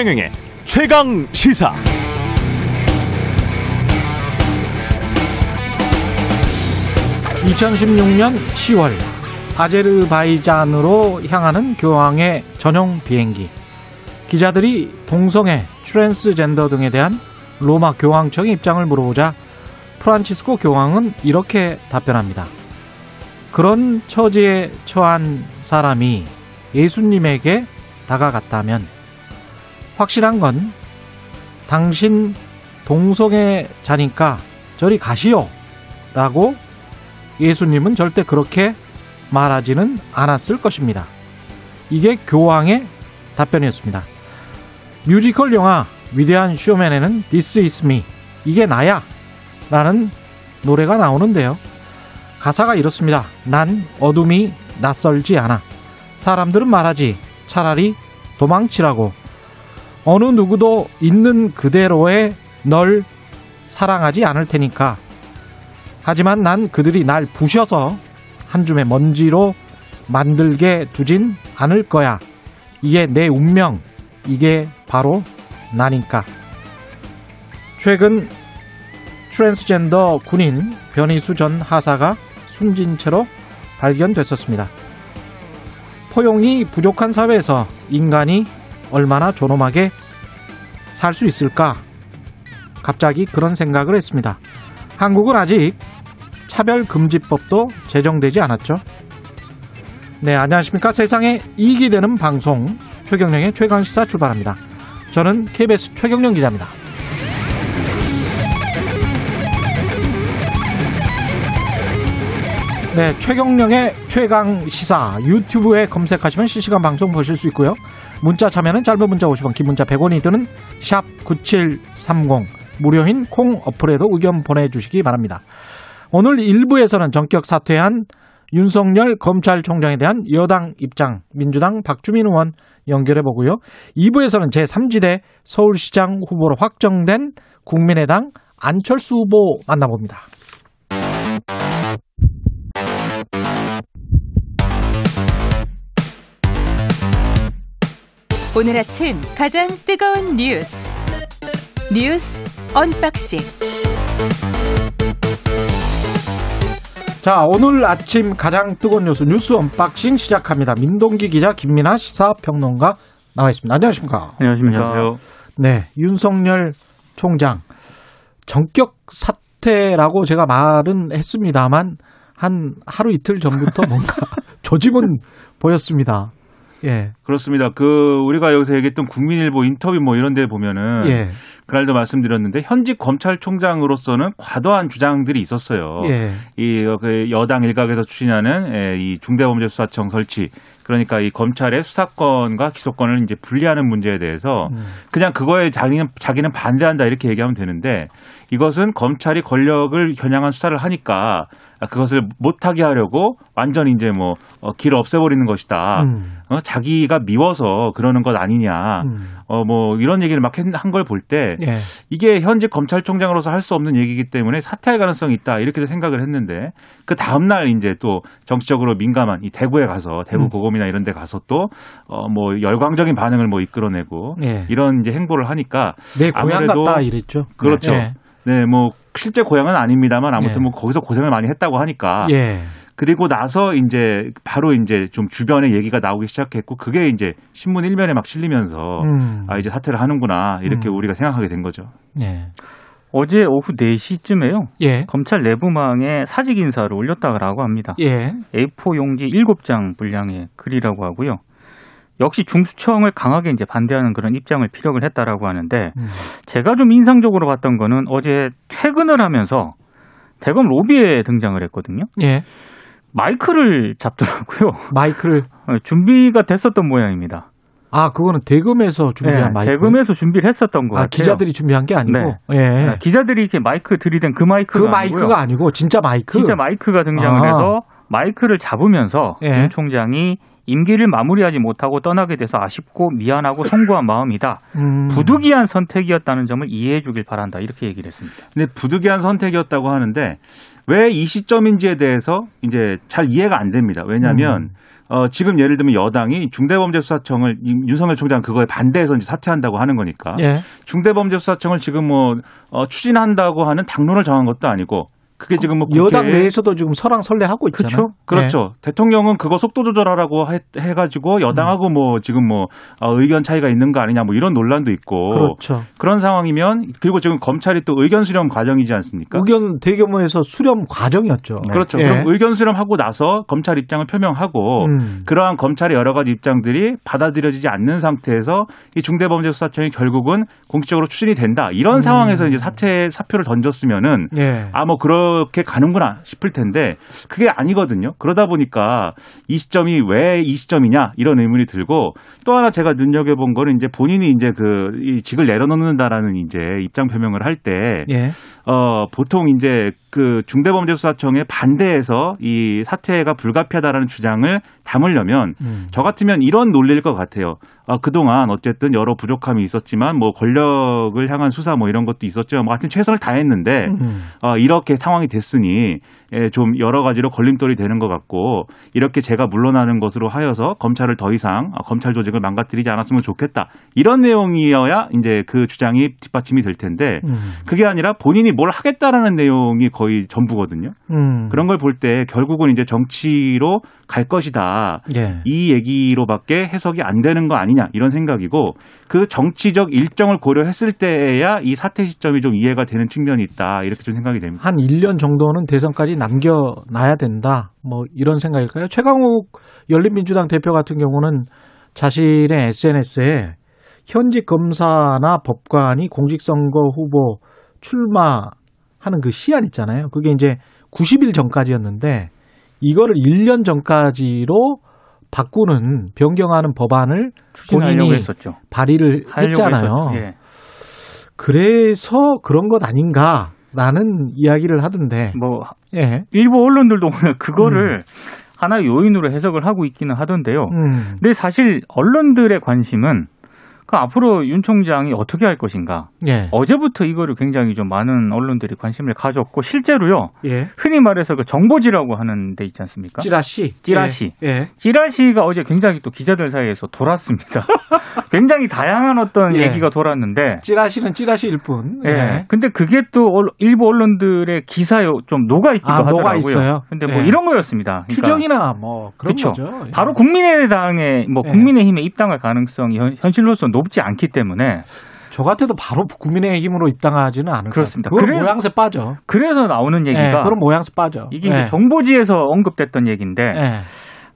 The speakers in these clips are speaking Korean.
최경영의 최강 시사. (2016년 10월) 아제르바이잔으로 향하는 교황의 전용 비행기 기자들이 동성애, 트랜스젠더 등에 대한 로마 교황청의 입장을 물어보자 프란치스코 교황은 이렇게 답변합니다. 그런 처지에 처한 사람이 예수님에게 다가갔다면 확실한 건 당신 동성애 자니까 저리 가시오 라고 예수님은 절대 그렇게 말하지는 않았을 것입니다. 이게 교황의 답변이었습니다. 뮤지컬 영화 위대한 쇼맨에는 This is me 이게 나야 라는 노래가 나오는데요. 가사가 이렇습니다. 난 어둠이 낯설지 않아. 사람들은 말하지. 차라리 도망치라고. 어느 누구도 있는 그대로의 널 사랑하지 않을 테니까. 하지만 난 그들이 날 부셔서 한 줌의 먼지로 만들게 두진 않을 거야. 이게 내 운명. 이게 바로 나니까. 최근 트랜스젠더 군인 변희수 전 하사가 숨진 채로 발견됐었습니다. 포용이 부족한 사회에서 인간이 얼마나 존엄하게 살 수 있을까? 갑자기 그런 생각을 했습니다. 한국은 아직 차별금지법도 제정되지 않았죠. 네, 안녕하십니까. 세상에 이익이 되는 방송 최경령의 최강시사 출발합니다. 저는 KBS 최경령 기자입니다. 네, 최경령의 최강 시사 유튜브에 검색하시면 실시간 방송 보실 수 있고요. 문자 참여는 짧은 문자 50원, 긴 문자 100원이 드는 샵 9730 무료인 콩 어플에도 의견 보내주시기 바랍니다. 오늘 1부에서는 전격 사퇴한 윤석열 검찰총장에 대한 여당 입장 민주당 박주민 의원 연결해 보고요. 2부에서는 제3지대 서울시장 후보로 확정된 국민의당 안철수 후보 만나봅니다. 오늘 아침 가장 뜨거운 뉴스 뉴스 unboxing 자 오늘 아침 가장 뜨거운 뉴스 뉴스 unboxing 시작합니다. 민동기 기자 김민아 시사평론가 나와 있습니다. 안녕하십니까? 안녕하십니까? 네 윤석열 총장 전격 사퇴라고 제가 말은 했습니다만 한 하루 이틀 전부터 뭔가 조짐은 보였습니다. 예. 그렇습니다. 그 우리가 여기서 얘기했던 국민일보 인터뷰 뭐 이런 데 보면은 예. 그날도 말씀드렸는데 현직 검찰총장으로서는 과도한 주장들이 있었어요. 예. 이그 여당 일각에서 추진하는 예, 이 중대범죄수사청 설치 그러니까 이 검찰의 수사권과 기소권을 이제 분리하는 문제에 대해서 음. 그냥 그거에 자기는 자기는 반대한다 이렇게 얘기하면 되는데 이것은 검찰이 권력을 겨냥한 수사를 하니까 그것을 못하게 하려고 완전히 이제 뭐 어, 길 없애버리는 것이다. 음. 어, 자기가 미워서 그러는 것 아니냐. 음. 어, 뭐 이런 얘기를 막 한 걸 볼때 예. 이게 현재 검찰총장으로서 할 수 없는 얘기이기 때문에 사퇴할 가능성이 있다 이렇게 생각을 했는데 그 다음 날 이제 또 정치적으로 민감한 이 대구에 가서 대구 음. 고검이나 이런 데 가서 또 어 뭐 열광적인 반응을 뭐 이끌어내고 예. 이런 이제 행보를 하니까 내 고향 아무래도 같다 이랬죠. 그렇죠. 예. 네, 뭐 실제 고향은 아닙니다만 아무튼 예. 뭐 거기서 고생을 많이 했다고 하니까 예. 그리고 나서 이제 바로 이제 좀 주변에 얘기가 나오기 시작했고 그게 이제 신문 일면에 막 실리면서 음. 아 이제 사퇴를 하는구나 이렇게 음. 우리가 생각하게 된 거죠. 예. 어제 오후 4시쯤에요. 예. 검찰 내부망에 사직 인사를 올렸다고 합니다. 예. A4 용지 7장 분량의 글이라고 하고요. 역시 중수청을 강하게 이제 반대하는 그런 입장을 피력을 했다라고 하는데 음. 제가 좀 인상적으로 봤던 거는 어제 퇴근을 하면서 대검 로비에 등장을 했거든요. 예. 마이크를 잡더라고요. 마이크를 어, 준비가 됐었던 모양입니다. 아 그거는 대금에서 준비한 네, 마이크. 대검에서 준비를 했었던 것아 같아요. 기자들이 준비한 게 아니고. 네. 예. 아, 기자들이 이렇게 마이크 들이댄 그 마이크가 그 마이크가 아니고요. 아니고 진짜 마이크. 진짜 마이크가 등장을 아. 해서 마이크를 잡으면서 예. 윤 총장이 임기를 마무리하지 못하고 떠나게 돼서 아쉽고 미안하고 송구한 마음이다. 음. 부득이한 선택이었다는 점을 이해해 주길 바란다. 이렇게 얘기를 했습니다. 근데 부득이한 선택이었다고 하는데 왜 이 시점인지에 대해서 이제 잘 이해가 안 됩니다. 왜냐하면 어, 지금 예를 들면 여당이 중대범죄수사청을 이- 윤석열 총장 그거에 반대해서 이제 사퇴한다고 하는 거니까 예. 중대범죄수사청을 지금 뭐 어, 추진한다고 하는 당론을 정한 것도 아니고 그게 지금 뭐 여당 내에서도 지금 설왕설래하고 있잖아요. 그렇죠. 예. 그렇죠. 대통령은 그거 속도 조절하라고 해, 해가지고 여당하고 뭐 지금 뭐 어, 의견 차이가 있는 거 아니냐 뭐 이런 논란도 있고 그렇죠. 그런 상황이면 그리고 지금 검찰이 또 의견 수렴 과정이지 않습니까? 의견 대규모에서 수렴 과정이었죠. 그렇죠. 예. 그럼 의견 수렴하고 나서 검찰 입장을 표명하고 음. 그러한 검찰의 여러 가지 입장들이 받아들여지지 않는 상태에서 이 중대범죄수사청이 결국은 공식적으로 추진이 된다. 이런 음. 상황에서 이제 사퇴 사표를 던졌으면은 예. 아뭐 그 렇게 가는구나 싶을 텐데 그게 아니거든요. 그러다 보니까 이 시점이 왜 이 시점이냐 이런 의문이 들고 또 하나 제가 눈여겨 본 거는 이제 본인이 이제 그이 직을 내려놓는다라는 이제 입장 표명을 할때 예. 어, 보통 이제 그 중대범죄수사청에 반대해서 이 사퇴가 불가피하다라는 주장을 담으려면 음. 저 같으면 이런 논리일 것 같아요. 아, 그동안 어쨌든 여러 부족함이 있었지만 뭐 권력을 향한 수사 뭐 이런 것도 있었죠. 뭐 하여튼 최선을 다했는데 음. 어, 이렇게 상황이 됐으니 예, 좀 여러 가지로 걸림돌이 되는 것 같고 이렇게 제가 물러나는 것으로 하여서 검찰을 더 이상 아, 검찰 조직을 망가뜨리지 않았으면 좋겠다. 이런 내용이어야 이제 그 주장이 뒷받침이 될 텐데 음. 그게 아니라 본인이 뭘 하겠다라는 내용이 거의 전부거든요. 음. 그런 걸 볼 때 결국은 이제 정치로 갈 것이다. 예. 이 얘기로밖에 해석이 안 되는 거 아니냐 이런 생각이고 그 정치적 일정을 고려했을 때에야 이 사퇴 시점이 좀 이해가 되는 측면이 있다 이렇게 좀 생각이 됩니다. 한 1년 정도는 대선까지 남겨놔야 된다. 뭐 이런 생각일까요? 최강욱 열린민주당 대표 같은 경우는 자신의 SNS에 현직 검사나 법관이 공직선거 후보 출마하는 그 시한 있잖아요. 그게 이제 90일 전까지였는데 이거를 1년 전까지로 바꾸는 변경하는 법안을 본인이 했었죠. 발의를 했잖아요. 예. 그래서 그런 것 아닌가라는 이야기를 하던데. 뭐 예. 일부 언론들도 그거를 하나의 요인으로 해석을 하고 있기는 하던데요. 음. 근데 사실 언론들의 관심은 그 앞으로 윤 총장이 어떻게 할 것인가. 예. 어제부터 이거를 굉장히 좀 많은 언론들이 관심을 가졌고 실제로요. 예. 흔히 말해서 그 정보지라고 하는 데 있지 않습니까? 찌라시. 찌라시. 예. 예. 찌라시가 어제 굉장히 또 기자들 사이에서 돌았습니다. 굉장히 다양한 어떤 예. 얘기가 돌았는데 찌라시는 찌라시일 뿐. 예. 근데 그게 또 얼- 일부 언론들의 기사에 좀 녹아 있기도 아, 하더라고요. 녹아 있어요? 근데 뭐 예. 이런 거였습니다. 그러니까 추정이나 뭐 그런 그쵸. 거죠. 예. 바로 국민의당의 뭐 예. 네. 국민의힘에 입당할 가능성이 현, 현실로서 높지 않기 때문에 저 같아도 바로 국민의힘으로 입당하지는 않을 그렇습니다. 그건 그래- 모양새 빠져. 그래서 나오는 예. 얘기가 그런 모양새 빠져. 이게 예. 이제 정보지에서 언급됐던 얘기인데 예.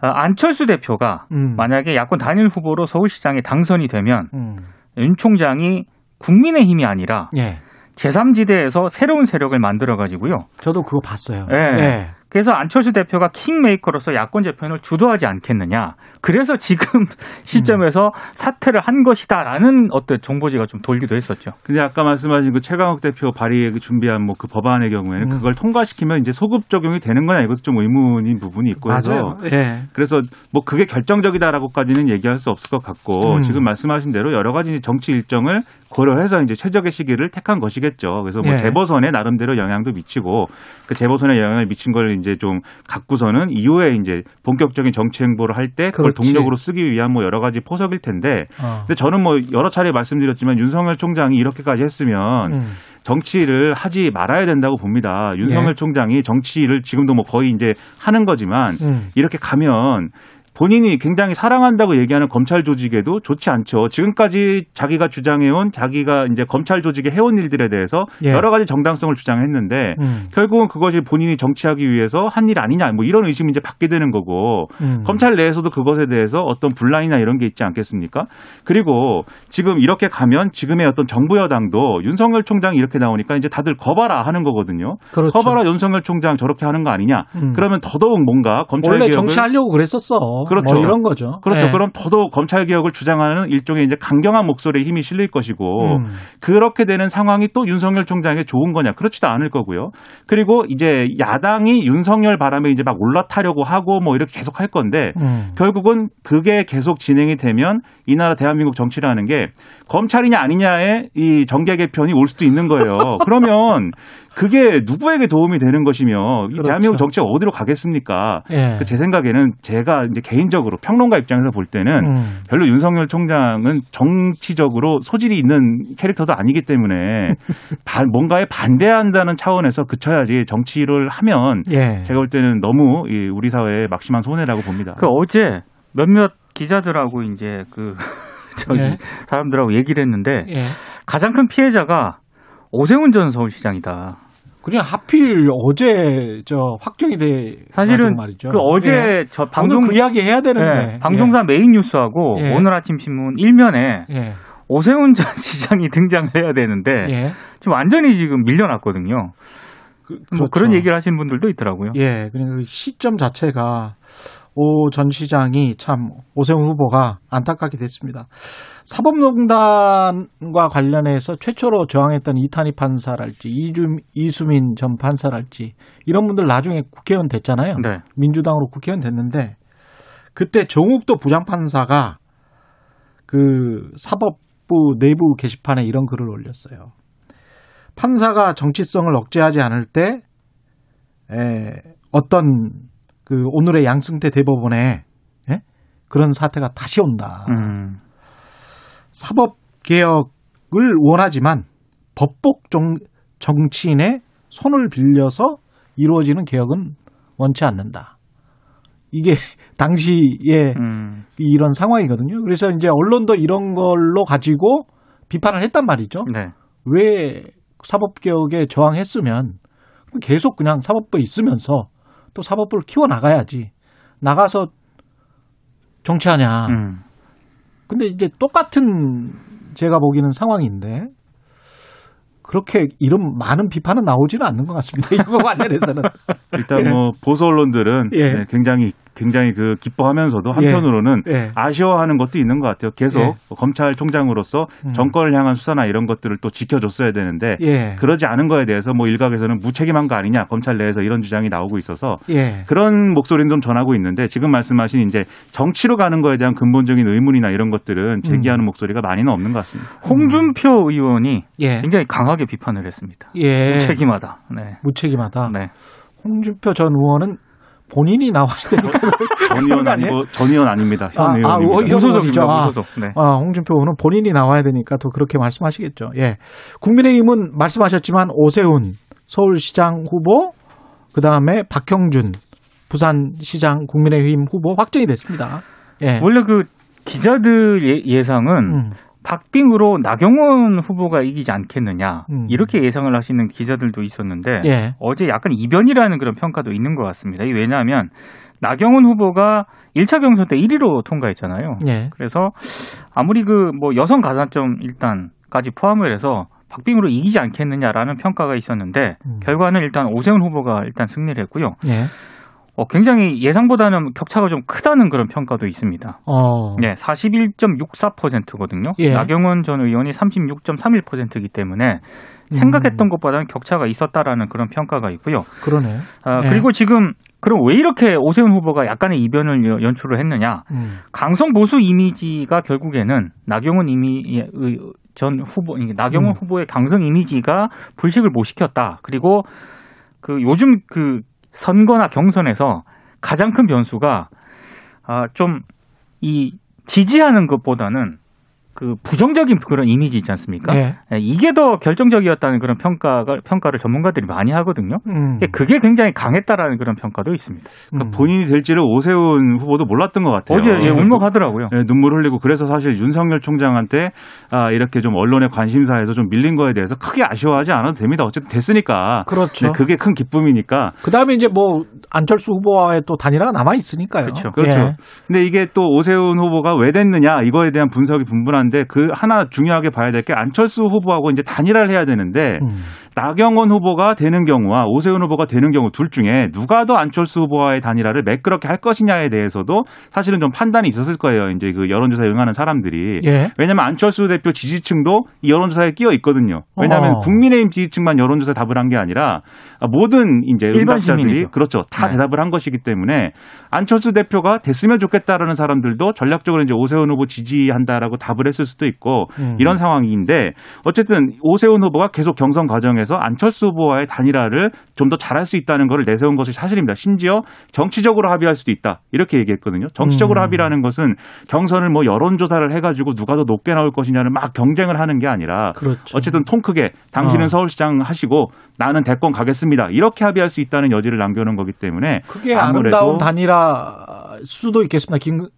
아, 안철수 대표가 음. 만약에 야권 단일 후보로 서울시장에 당선이 되면 음. 윤 총장이 국민의힘이 아니라 예. 제3지대에서 새로운 세력을 만들어 가지고요. 저도 그거 봤어요. 예. 예. 그래서 안철수 대표가 킹메이커로서 야권 재편을 주도하지 않겠느냐. 그래서 지금 시점에서 사퇴를 한 것이다라는 어떤 정보지가 좀 돌기도 했었죠. 근데 아까 말씀하신 그 최강욱 대표 발의 준비한 뭐 그 법안의 경우에는 음. 그걸 통과시키면 이제 소급 적용이 되는 거냐 이것도 좀 의문인 부분이 있고 해서 맞아요. 예. 그래서 뭐 그게 결정적이다라고까지는 얘기할 수 없을 것 같고 음. 지금 말씀하신 대로 여러 가지 정치 일정을 고려해서 이제 최적의 시기를 택한 것이겠죠. 그래서 뭐 예. 재보선에 나름대로 영향도 미치고 그 재보선에 영향을 미친 걸 이제 좀 갖고서는 이후에 이제 본격적인 정치 행보를 할 때 그걸 그렇지. 동력으로 쓰기 위한 뭐 여러 가지 포석일 텐데 어. 근데 저는 뭐 여러 차례 말씀드렸지만 윤석열 총장이 이렇게까지 했으면 음. 정치를 하지 말아야 된다고 봅니다. 윤석열 예. 총장이 정치를 지금도 뭐 거의 이제 하는 거지만 음. 이렇게 가면 본인이 굉장히 사랑한다고 얘기하는 검찰 조직에도 좋지 않죠. 지금까지 자기가 주장해온 자기가 이제 검찰 조직에 해온 일들에 대해서 예. 여러 가지 정당성을 주장했는데 음. 결국은 그것이 본인이 정치하기 위해서 한 일 아니냐 뭐 이런 의심이 이제 받게 되는 거고 음. 검찰 내에서도 그것에 대해서 어떤 분란이나 이런 게 있지 않겠습니까? 그리고 지금 이렇게 가면 지금의 어떤 정부 여당도 윤석열 총장이 이렇게 나오니까 이제 다들 거봐라 하는 거거든요. 그렇죠. 거봐라 윤석열 총장 저렇게 하는 거 아니냐? 음. 그러면 더더욱 뭔가 검찰 원래 개혁을 정치하려고 그랬었어. 그렇죠. 뭐 이런 거죠. 그렇죠. 예. 그럼 더더욱 검찰 개혁을 주장하는 일종의 이제 강경한 목소리에 힘이 실릴 것이고 음. 그렇게 되는 상황이 또 윤석열 총장에 좋은 거냐? 그렇지도 않을 거고요. 그리고 이제 야당이 윤석열 바람에 이제 막 올라타려고 하고 뭐 이렇게 계속 할 건데 음. 결국은 그게 계속 진행이 되면 이 나라 대한민국 정치라는 게 검찰이냐 아니냐에 이 정계 개편이 올 수도 있는 거예요. 그러면 그게 누구에게 도움이 되는 것이며 이 그렇죠. 대한민국 정치가 어디로 가겠습니까? 예. 그제 생각에는 제가 이제 개인적으로 평론가 입장에서 볼 때는 음. 별로 윤석열 총장은 정치적으로 소질이 있는 캐릭터도 아니기 때문에 반- 뭔가에 반대한다는 차원에서 그쳐야지 정치를 하면 예. 제가 볼 때는 너무 이 우리 사회에 막심한 손해라고 봅니다. 그 어제 몇몇 기자들하고 이제 그 저기 네. 사람들하고 얘기를 했는데 예. 가장 큰 피해자가 오세훈 전 서울시장이다. 그냥 하필 어제 저 확정이 돼 사실은 말이죠. 그 어제 예. 저 방송 그 이야기 해야 되는데 네, 방송사 메인 뉴스하고 예. 오늘 아침 신문 일면에 예. 예. 오세훈 전 시장이 등장을 해야 되는데 예. 지금 완전히 지금 밀려났거든요. 그, 뭐 그런 얘기를 하시는 분들도 있더라고요. 예, 그러니까 그 시점 자체가 오 전 시장이 참 오세훈 후보가 안타깝게 됐습니다. 사법농단과 관련해서 최초로 저항했던 이탄희 판사랄지 이주, 이수민 전 판사랄지 이런 분들 나중에 국회의원 됐잖아요. 네. 민주당으로 국회의원 됐는데 그때 정욱도 부장판사가 그 사법부 내부 게시판에 이런 글을 올렸어요. 판사가 정치성을 억제하지 않을 때 에, 어떤 그 오늘의 양승태 대법원에 예? 그런 사태가 다시 온다. 음. 사법 개혁을 원하지만 법복 정, 정치인의 손을 빌려서 이루어지는 개혁은 원치 않는다. 이게 당시에 음. 이런 상황이거든요. 그래서 이제 언론도 이런 걸로 가지고 비판을 했단 말이죠. 네. 왜 사법개혁에 저항했으면 계속 그냥 사법부에 있으면서 또 사법부를 키워 나가야지. 나가서 정치하냐. 음. 근데 이제 똑같은 제가 보기에는 상황인데 그렇게 이런 많은 비판은 나오지는 않는 것 같습니다. 이거 관련해서는. 일단 예. 뭐 보수 언론들은 예. 네, 굉장히 굉장히 그 기뻐하면서도 한편으로는 예. 아쉬워하는 것도 있는 것 같아요. 계속 예. 검찰총장으로서 음. 정권을 향한 수사나 이런 것들을 또 지켜줬어야 되는데 예. 그러지 않은 거에 대해서 뭐 일각에서는 무책임한 거 아니냐 검찰 내에서 이런 주장이 나오고 있어서 예. 그런 목소리는 좀 전하고 있는데 지금 말씀하신 이제 정치로 가는 거에 대한 근본적인 의문이나 이런 것들은 제기하는 목소리가 많이는 없는 것 같습니다. 홍준표 의원이 예. 굉장히 강하게 비판을 했습니다. 예. 무책임하다. 네. 무책임하다. 네. 홍준표 전 의원은 본인이 나와야 되는 거전 의원? 아니고 전 의원 아닙니다. 현 아, 아, 의원입니다. 어, 현 무소속입니다. 의원이죠. 아. 무소속. 네. 아, 홍준표 의원은 본인이 나와야 되니까 또 그렇게 말씀하시겠죠. 예. 국민의힘은 말씀하셨지만 오세훈 서울시장 후보, 그 다음에 박형준 부산시장 국민의힘 후보 확정이 됐습니다. 예. 원래 그 기자들 예- 예상은 음, 박빙으로 나경원 후보가 이기지 않겠느냐 음. 이렇게 예상을 하시는 기자들도 있었는데 예. 어제 약간 이변이라는 그런 평가도 있는 것 같습니다. 왜냐하면 나경원 후보가 1차 경선 때 1위로 통과했잖아요. 예. 그래서 아무리 그 뭐 여성 가산점 일단까지 포함을 해서 박빙으로 이기지 않겠느냐라는 평가가 있었는데 음. 결과는 결과는 일단 오세훈 후보가 일단 승리를 했고요. 예. 어, 굉장히 예상보다는 격차가 좀 크다는 그런 평가도 있습니다. 어. 네, 41.64%거든요. 예. 나경원 전 의원이 36.31%이기 때문에 생각했던 것보다는 격차가 있었다라는 그런 평가가 있고요. 그러네. 아, 예. 그리고 지금 그럼 왜 이렇게 오세훈 후보가 약간의 이변을 여- 연출을 했느냐? 음. 강성 보수 이미지가 결국에는 나경원 이미 의- 전 후보, 나경원 음. 후보의 강성 이미지가 불식을 못 시켰다. 그리고 그 요즘 그 선거나 경선에서 가장 큰 변수가 아, 좀 이 지지하는 것보다는 그 부정적인 그런 이미지 있지 않습니까? 예. 예, 이게 더 결정적이었다는 그런 평가가 평가를 전문가들이 많이 하거든요. 음. 그게 굉장히 강했다라는 그런 평가도 있습니다. 음. 본인이 될지를 오세훈 후보도 몰랐던 것 같아요. 어제 예, 울먹하더라고요. 네, 눈물 흘리고 그래서 사실 윤석열 총장한테 아, 이렇게 좀 언론의 관심사에서 좀 밀린 거에 대해서 크게 아쉬워하지 않아도 됩니다. 어쨌든 됐으니까. 그렇죠. 네, 그게 큰 기쁨이니까. 그 다음에 이제 뭐 안철수 후보와의 또 단일화가 남아 있으니까요. 그렇죠. 그렇죠. 예. 근데 이게 또 오세훈 후보가 왜 됐느냐 이거에 대한 분석이 분분한데 중요한데 그 하나 중요하게 봐야 될 게 안철수 후보하고 이제 단일화를 해야 되는데 음. 나경원 후보가 되는 경우와 오세훈 후보가 되는 경우 둘 중에 누가 더 안철수 후보와의 단일화를 매끄럽게 할 것이냐에 대해서도 사실은 좀 판단이 있었을 거예요. 이제 그 여론조사에 응하는 사람들이. 예. 왜냐하면 안철수 대표 지지층도 이 여론조사에 끼어 있거든요. 왜냐하면 어. 국민의힘 지지층만 여론조사 에 답을 한 게 아니라 모든 이제 일반 시민이죠. 그렇죠. 다 네. 대답을 한 것이기 때문에 안철수 대표가 됐으면 좋겠다라는 사람들도 전략적으로 이제 오세훈 후보 지지한다라고 답을 했을 수도 있고 음. 이런 상황인데 어쨌든 오세훈 후보가 계속 경선 과정에서 안철수 후보와의 단일화를 좀 더 잘할 수 있다는 것을 내세운 것이 사실입니다. 심지어 정치적으로 합의할 수도 있다 이렇게 얘기했거든요. 정치적으로 음. 합의라는 것은 경선을 뭐 여론조사를 해가지고 누가 더 높게 나올 것이냐를 막 경쟁을 하는 게 아니라 그렇죠. 어쨌든 통 크게 당신은 어. 서울시장 하시고 나는 대권 가겠습니다. 이렇게 합의할 수 있다는 여지를 남겨놓은 거기 때문에 그게 아무래도- 단일화 수도 있겠습니다. 김은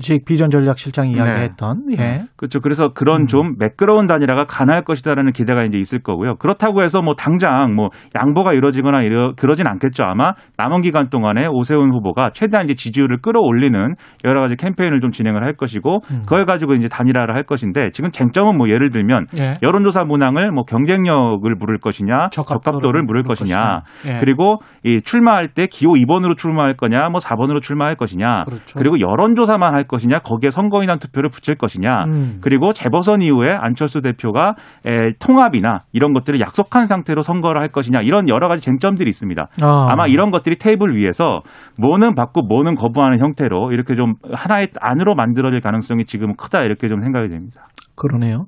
식 비전 전략 실장이 네. 이야기했던 예. 그렇죠. 그래서 그런 음. 좀 매끄러운 단일화가 가능할 것이다라는 기대가 이제 있을 거고요. 그렇다고 해서 뭐 당장 뭐 양보가 이루어지거나 이러, 그러진 않겠죠. 아마 남은 기간 동안에 오세훈 후보가 최대한 이제 지지율을 끌어올리는 여러 가지 캠페인을 좀 진행을 할 것이고 음. 그걸 가지고 이제 단일화를 할 것인데 지금 쟁점은 뭐 예를 들면 예. 여론조사 문항을 뭐 경쟁력을 물을 것이냐, 적합도를 물을 것이냐, 예. 그리고 이 출마할 때 기호 2번으로 출마할 거냐, 뭐 4번으로 출마할 것이냐, 그렇죠. 그리고 여 론조사만 할 것이냐, 거기에 선거인단 투표를 붙일 것이냐, 음. 그리고 재보선 이후에 안철수 대표가 에, 통합이나 이런 것들을 약속한 상태로 선거를 할 것이냐, 이런 여러 가지 쟁점들이 있습니다. 아. 아마 이런 것들이 테이블 위에서 뭐는 받고 뭐는 거부하는 형태로 이렇게 좀 하나의 안으로 만들어질 가능성이 지금 크다 이렇게 좀 생각이 됩니다. 그러네요.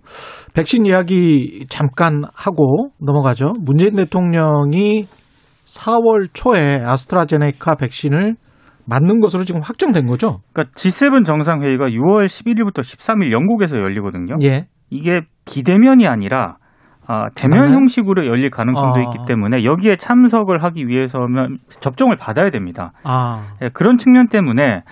백신 이야기 잠깐 하고 넘어가죠. 문재인 대통령이 4월 초에 아스트라제네카 백신을 맞는 것으로 지금 확정된 거죠? 그러니까 G7 정상회의가 6월 11일부터 13일 영국에서 열리거든요. 예. 이게 비대면이 아니라 아, 대면 맞나요? 형식으로 열릴 가능성도 아. 있기 때문에 여기에 참석을 하기 위해서면 접종을 받아야 됩니다. 아, 예, 그런 측면 때문에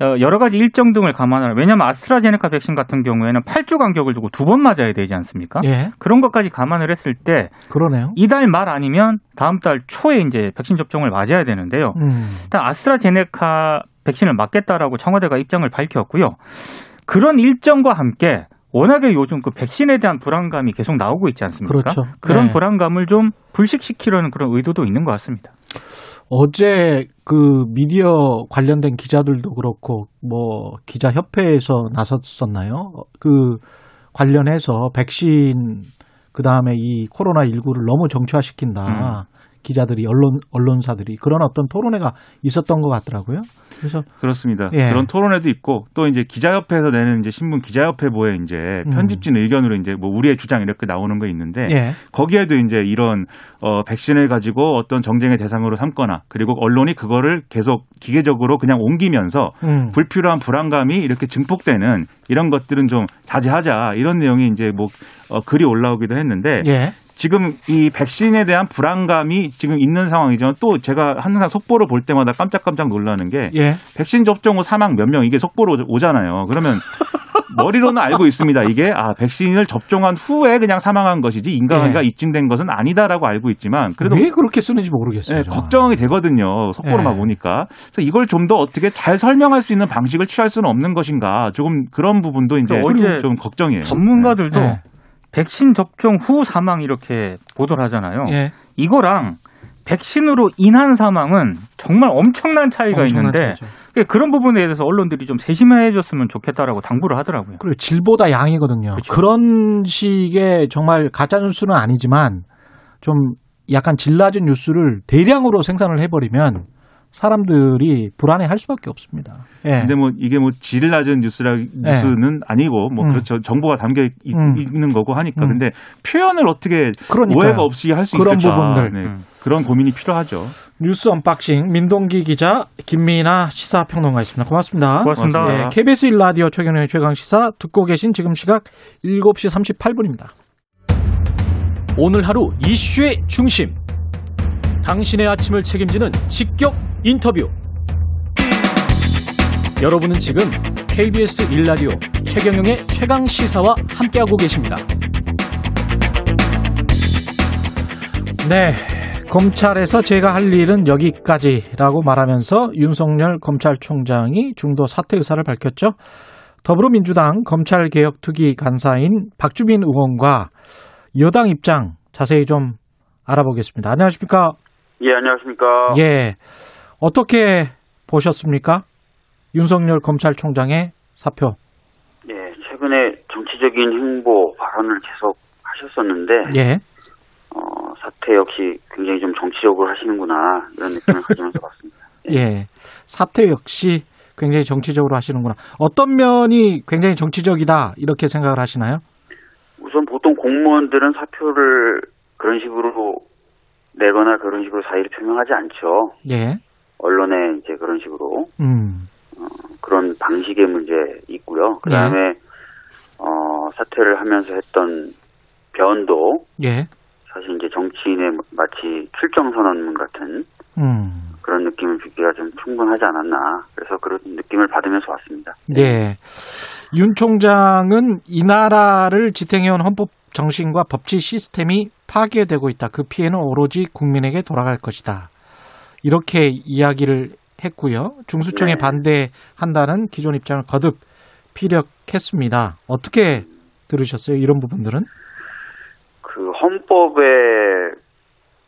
어, 여러 가지 일정 등을 감안하면 왜냐하면 아스트라제네카 백신 같은 경우에는 8주 간격을 두고 두 번 맞아야 되지 않습니까? 예. 그런 것까지 감안을 했을 때 그러네요. 이달 말 아니면 다음 달 초에 이제 백신 접종을 맞아야 되는데요. 음. 일단 아스트라제네카 백신을 맞겠다라고 청와대가 입장을 밝혔고요. 그런 일정과 함께 워낙에 요즘 그 백신에 대한 불안감이 계속 나오고 있지 않습니까? 그렇죠. 런 네. 불안감을 좀 불식시키려는 그런 의도도 있는 것 같습니다. 어제 그 미디어 관련된 기자들도 그렇고 뭐 기자 협회에서 나섰었나요? 그 관련해서 백신 그 다음에 이 코로나 19를 너무 정치화시킨다. 기자들이 언론 언론사들이 그런 어떤 토론회가 있었던 것 같더라고요. 그래서 그렇습니다. 예. 그런 토론회도 있고 또 이제 기자협회에서 내는 이제 신문 기자협회보에 이제 음. 편집진 의견으로 이제 뭐 우리의 주장 이렇게 나오는 거 있는데 예, 거기에도 이제 이런 어 백신을 가지고 어떤 정쟁의 대상으로 삼거나 그리고 언론이 그거를 계속 기계적으로 그냥 옮기면서 음. 불필요한 불안감이 이렇게 증폭되는 이런 것들은 좀 자제하자 이런 내용이 이제 뭐 어, 글이 올라오기도 했는데 예, 지금 이 백신에 대한 불안감이 지금 있는 상황이지만 또 제가 항상 속보를 볼 때마다 깜짝깜짝 놀라는 게 예. 백신 접종 후 사망 몇 명 이게 속보로 오잖아요. 그러면 머리로는 알고 있습니다. 이게 아 백신을 접종한 후에 그냥 사망한 것이지 인간관계가 예. 입증된 것은 아니다라고 알고 있지만 그래도 왜 그렇게 쓰는지 모르겠어요. 예, 정말. 걱정이 되거든요. 속보로만 예. 보니까. 그래서 이걸 좀 더 어떻게 잘 설명할 수 있는 방식을 취할 수는 없는 것인가. 조금 그런 부분도 이제 어제 좀 걱정이에요. 전문가들도 예. 백신 접종 후 사망 이렇게 보도를 하잖아요. 예. 이거랑 백신으로 인한 사망은 정말 엄청난 차이가 엄청난 있는데 차이죠. 그런 부분에 대해서 언론들이 좀 세심해 줬으면 좋겠다라고 당부를 하더라고요. 그리고 질보다 양이거든요. 그렇죠. 그런 식의 정말 가짜 뉴스는 아니지만 좀 약간 질 낮은 뉴스를 대량으로 생산을 해버리면 사람들이 불안해할 수밖에 없습니다. 예. 근데 뭐 이게 뭐질 낮은 뉴스라 뉴스는 아니고 뭐 음. 그렇죠 정보가 담겨 있, 음. 는 거고 하니까 음. 근데 표현을 어떻게 그러니까요. 오해가 없이 할수 그런 있을까 부분들. 네. 음. 그런 고민이 필요하죠. 뉴스 unboxing 민동기 기자 김민아 시사평론가였습니다. 고맙습니다. 고맙습니다. 예, KBS 1 라디오 최경영의 최강 시사 듣고 계신 지금 시각 7시 38분입니다. 오늘 하루 이슈의 중심. 당신의 아침을 책임지는 직격 인터뷰. 여러분은 지금 KBS 1라디오 최경영의 최강 시사와 함께하고 계십니다. 네. 검찰에서 제가 할 일은 여기까지라고 말하면서 윤석열 검찰총장이 중도 사퇴 의사를 밝혔죠. 더불어민주당 검찰개혁특위 간사인 박주민 의원과 여당 입장 자세히 좀 알아보겠습니다. 안녕하십니까? 예, 안녕하십니까. 예. 어떻게 보셨습니까? 윤석열 검찰총장의 사표. 예, 최근에 정치적인 행보 발언을 계속 하셨었는데, 예. 어, 사태 역시 굉장히 좀 정치적으로 하시는구나, 이런 느낌을 가지면서 봤습니다. 예. 사태 역시 굉장히 정치적으로 하시는구나. 어떤 면이 굉장히 정치적이다 이렇게 생각을 하시나요? 우선 보통 공무원들은 사표를 그런 식으로 내거나 그런 식으로 사의를 표명하지 않죠. 예. 언론에 이제 그런 식으로 음. 그런 방식의 문제 있고요. 그 다음에 어, 사퇴를 하면서 했던 변도 예. 사실 이제 정치인의 마치 출정 선언문 같은 음. 그런 느낌을 주기가 좀 충분하지 않았나. 그래서 그런 느낌을 받으면서 왔습니다. 예. 윤 총장은 이 나라를 지탱해온 헌법 정신과 법치 시스템이 파괴되고 있다. 그 피해는 오로지 국민에게 돌아갈 것이다. 이렇게 이야기를 했고요. 중수청에 네. 반대한다는 기존 입장을 거듭 피력했습니다. 어떻게 들으셨어요? 이런 부분들은? 그 헌법에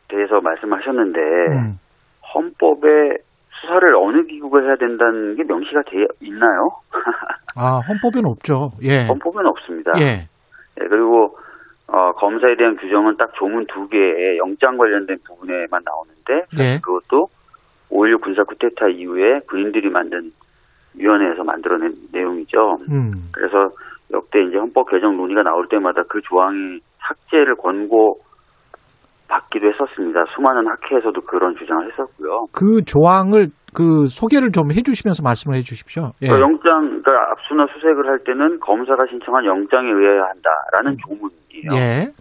대해서 말씀하셨는데 음. 헌법에 수사를 어느 기구가 해야 된다는 게 명시가 돼 있나요? 아, 헌법에는 없죠. 예. 헌법에는 없습니다. 예. 예, 그리고 어, 검사에 대한 규정은 딱 조문 두 개의 영장 관련된 부분에만 나오는데 예. 그것도 5.16 군사 쿠데타 이후에 군인들이 만든 위원회에서 만들어낸 내용이죠. 음. 그래서 역대 이제 헌법 개정 논의가 나올 때마다 그 조항이 삭제를 권고 받기도 했었습니다. 수많은 학회에서도 그런 주장을 했었고요. 그 조항을 그 소개를 좀 해주시면서 말씀을 해주십시오. 예. 그 영장, 그러니까 압수나 수색을 할 때는 검사가 신청한 영장에 의해야 한다라는 조문이에요. 예.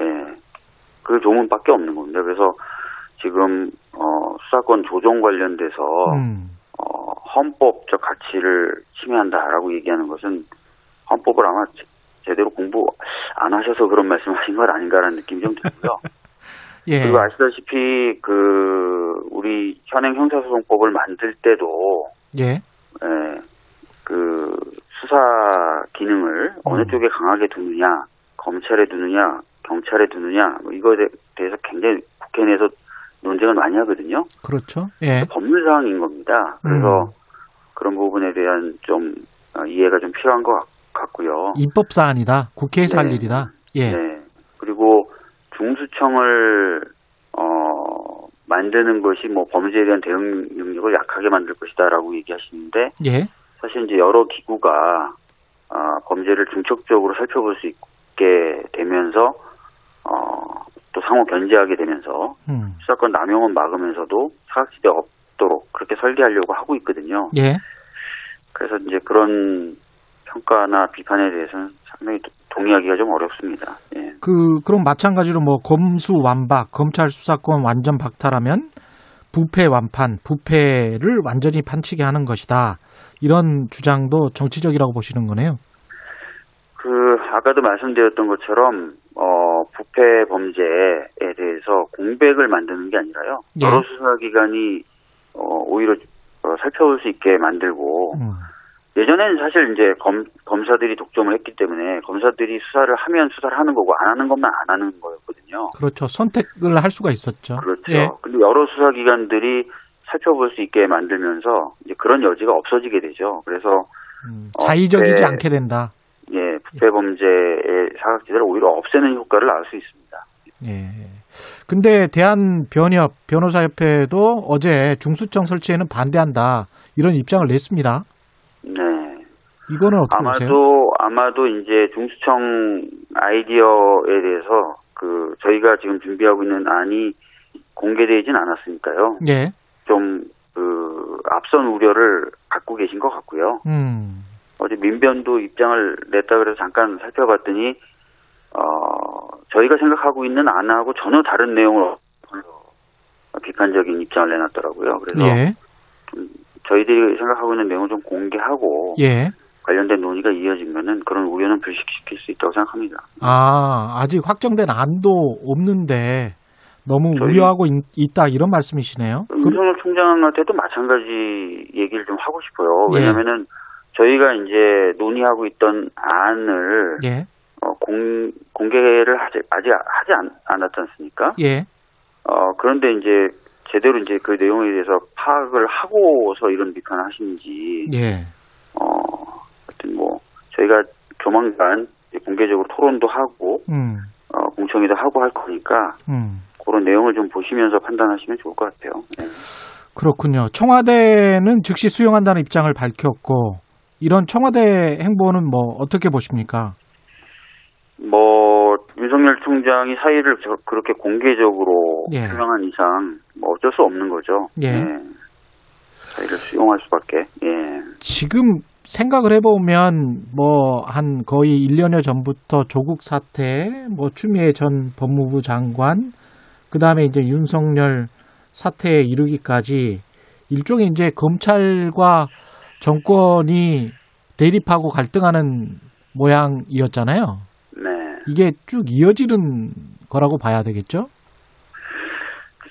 예. 그 조문밖에 없는 겁니다. 그래서 지금 어, 수사권 조정 관련돼서 음. 어, 헌법적 가치를 침해한다라고 얘기하는 것은 헌법을 아마 제- 제대로 공부 안 하셔서 그런 말씀하신 것 아닌가라는 느낌이 좀 들고요. 예. 그리고 아시다시피 그 우리 현행 형사소송법을 만들 때도 예. 예, 그 수사 기능을 어느 음. 쪽에 강하게 두느냐, 검찰에 두느냐, 경찰에 두느냐, 뭐 이거에 대- 대해서 굉장히 국회 내에서 논쟁을 많이 하거든요. 그렇죠. 예. 법률 사항인 겁니다. 그래서 음. 그런 부분에 대한 좀 어, 이해가 좀 필요한 것 같- 같고요. 입법 사안이다. 국회에서 할 네. 일이다. 예. 네. 그리고 중수청을 어 만드는 것이 뭐 범죄에 대한 대응 능력을 약하게 만들 것이다라고 얘기하시는데 예. 사실 이제 여러 기구가 아, 범죄를 중첩적으로 살펴볼 수 있게 되면서 어, 또 상호 견제하게 되면서 음. 수사권 남용은 막으면서도 사각지대 없도록 그렇게 설계하려고 하고 있거든요. 예. 그래서 이제 그런 평가나 비판에 대해서는 상당히 도- 동의하기가 좀 어렵습니다. 예. 그 그럼 마찬가지로 뭐 검수 완박, 검찰 수사권 완전 박탈하면 부패 완판, 부패를 완전히 판치게 하는 것이다. 이런 주장도 정치적이라고 보시는 거네요. 그 아까도 말씀드렸던 것처럼 어 부패 범죄에 대해서 공백을 만드는 게 아니라요. 예. 여러 수사기관이 어 오히려 어, 살펴볼 수 있게 만들고 음. 예전에는 사실 이제 검, 검사들이 독점을 했기 때문에 검사들이 수사를 하면 수사를 하는 거고 안 하는 것만 안 하는 거였거든요. 그렇죠. 선택을 할 수가 있었죠. 그렇죠. 예. 근데 여러 수사기관들이 살펴볼 수 있게 만들면서 이제 그런 여지가 없어지게 되죠. 그래서 음, 어, 자의적이지 네. 않게 된다. 예, 부패 범죄의 사각지대를 오히려 없애는 효과를 낳을 수 있습니다. 예. 근데 대한 변협 변호사협회도 어제 중수청 설치에는 반대한다. 이런 입장을 냈습니다. 네. 이거는 어떻게 보세요? 아마도 아마도 이제 중수청 아이디어에 대해서 그 저희가 지금 준비하고 있는 안이 공개되진 않았으니까요. 예. 좀그 앞선 우려를 갖고 계신 것 같고요. 음. 어제 민변도 입장을 냈다 그래서 잠깐 살펴봤더니 어 저희가 생각하고 있는 안하고 전혀 다른 내용을 비판적인 입장을 내놨더라고요. 그래서 예. 저희들이 생각하고 있는 내용을 좀 공개하고 예. 관련된 논의가 이어지면은 그런 우려는 불식시킬 수 있다고 생각합니다. 아, 아직 확정된 안도 없는데 너무 우려하고 있, 있다 이런 말씀이시네요. 그, 윤석열 총장한테도 마찬가지 얘기를 좀 하고 싶어요. 예. 왜냐면은 저희가 이제 논의하고 있던 안을 예. 어, 공, 공개를 하지, 아직 하지 않, 않았지 않습니까? 예. 어, 그런데 이제 제대로 이제 그 내용에 대해서 파악을 하고서 이런 비판을 하시는지, 예. 어, 저희가 조만간 공개적으로 토론도 하고, 음. 어, 공청회도 하고 할 거니까, 음. 그런 내용을 좀 보시면서 판단하시면 좋을 것 같아요. 네. 그렇군요. 청와대는 즉시 수용한다는 입장을 밝혔고 이런 청와대 행보는 뭐 어떻게 보십니까? 뭐, 윤석열 총장이 사의를 저- 그렇게 공개적으로 예. 표명한 이상, 뭐 어쩔 수 없는 거죠. 예. 사의를 수용할 수밖에, 예. 지금 생각을 해보면 뭐 한 거의 1년여 전부터 조국 사태, 뭐 추미애 전 법무부 장관, 그 다음에 이제 윤석열 사태에 이르기까지 일종의 이제 검찰과 정권이 대립하고 갈등하는 모양이었잖아요. 네. 이게 쭉 이어지는 거라고 봐야 되겠죠?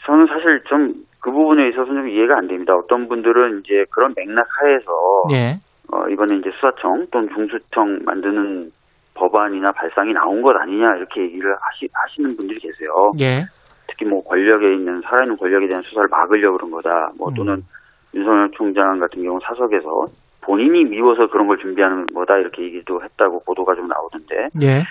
저는 사실 좀 그 부분에 있어서는 좀 이해가 안 됩니다. 어떤 분들은 이제 그런 맥락 하에서 예, 어, 이번에 이제 수사청 또는 중수청 만드는 법안이나 발상이 나온 것 아니냐 이렇게 얘기를 하시, 하시는 분들이 계세요. 예, 특히 뭐 권력에 있는 살아있는 권력에 대한 수사를 막으려고 그런 거다. 뭐 또는 음. 윤석열 총장 같은 경우 사석에서 본인이 미워서 그런 걸 준비하는 거다 이렇게 얘기도 했다고 보도가 좀 나오던데 예,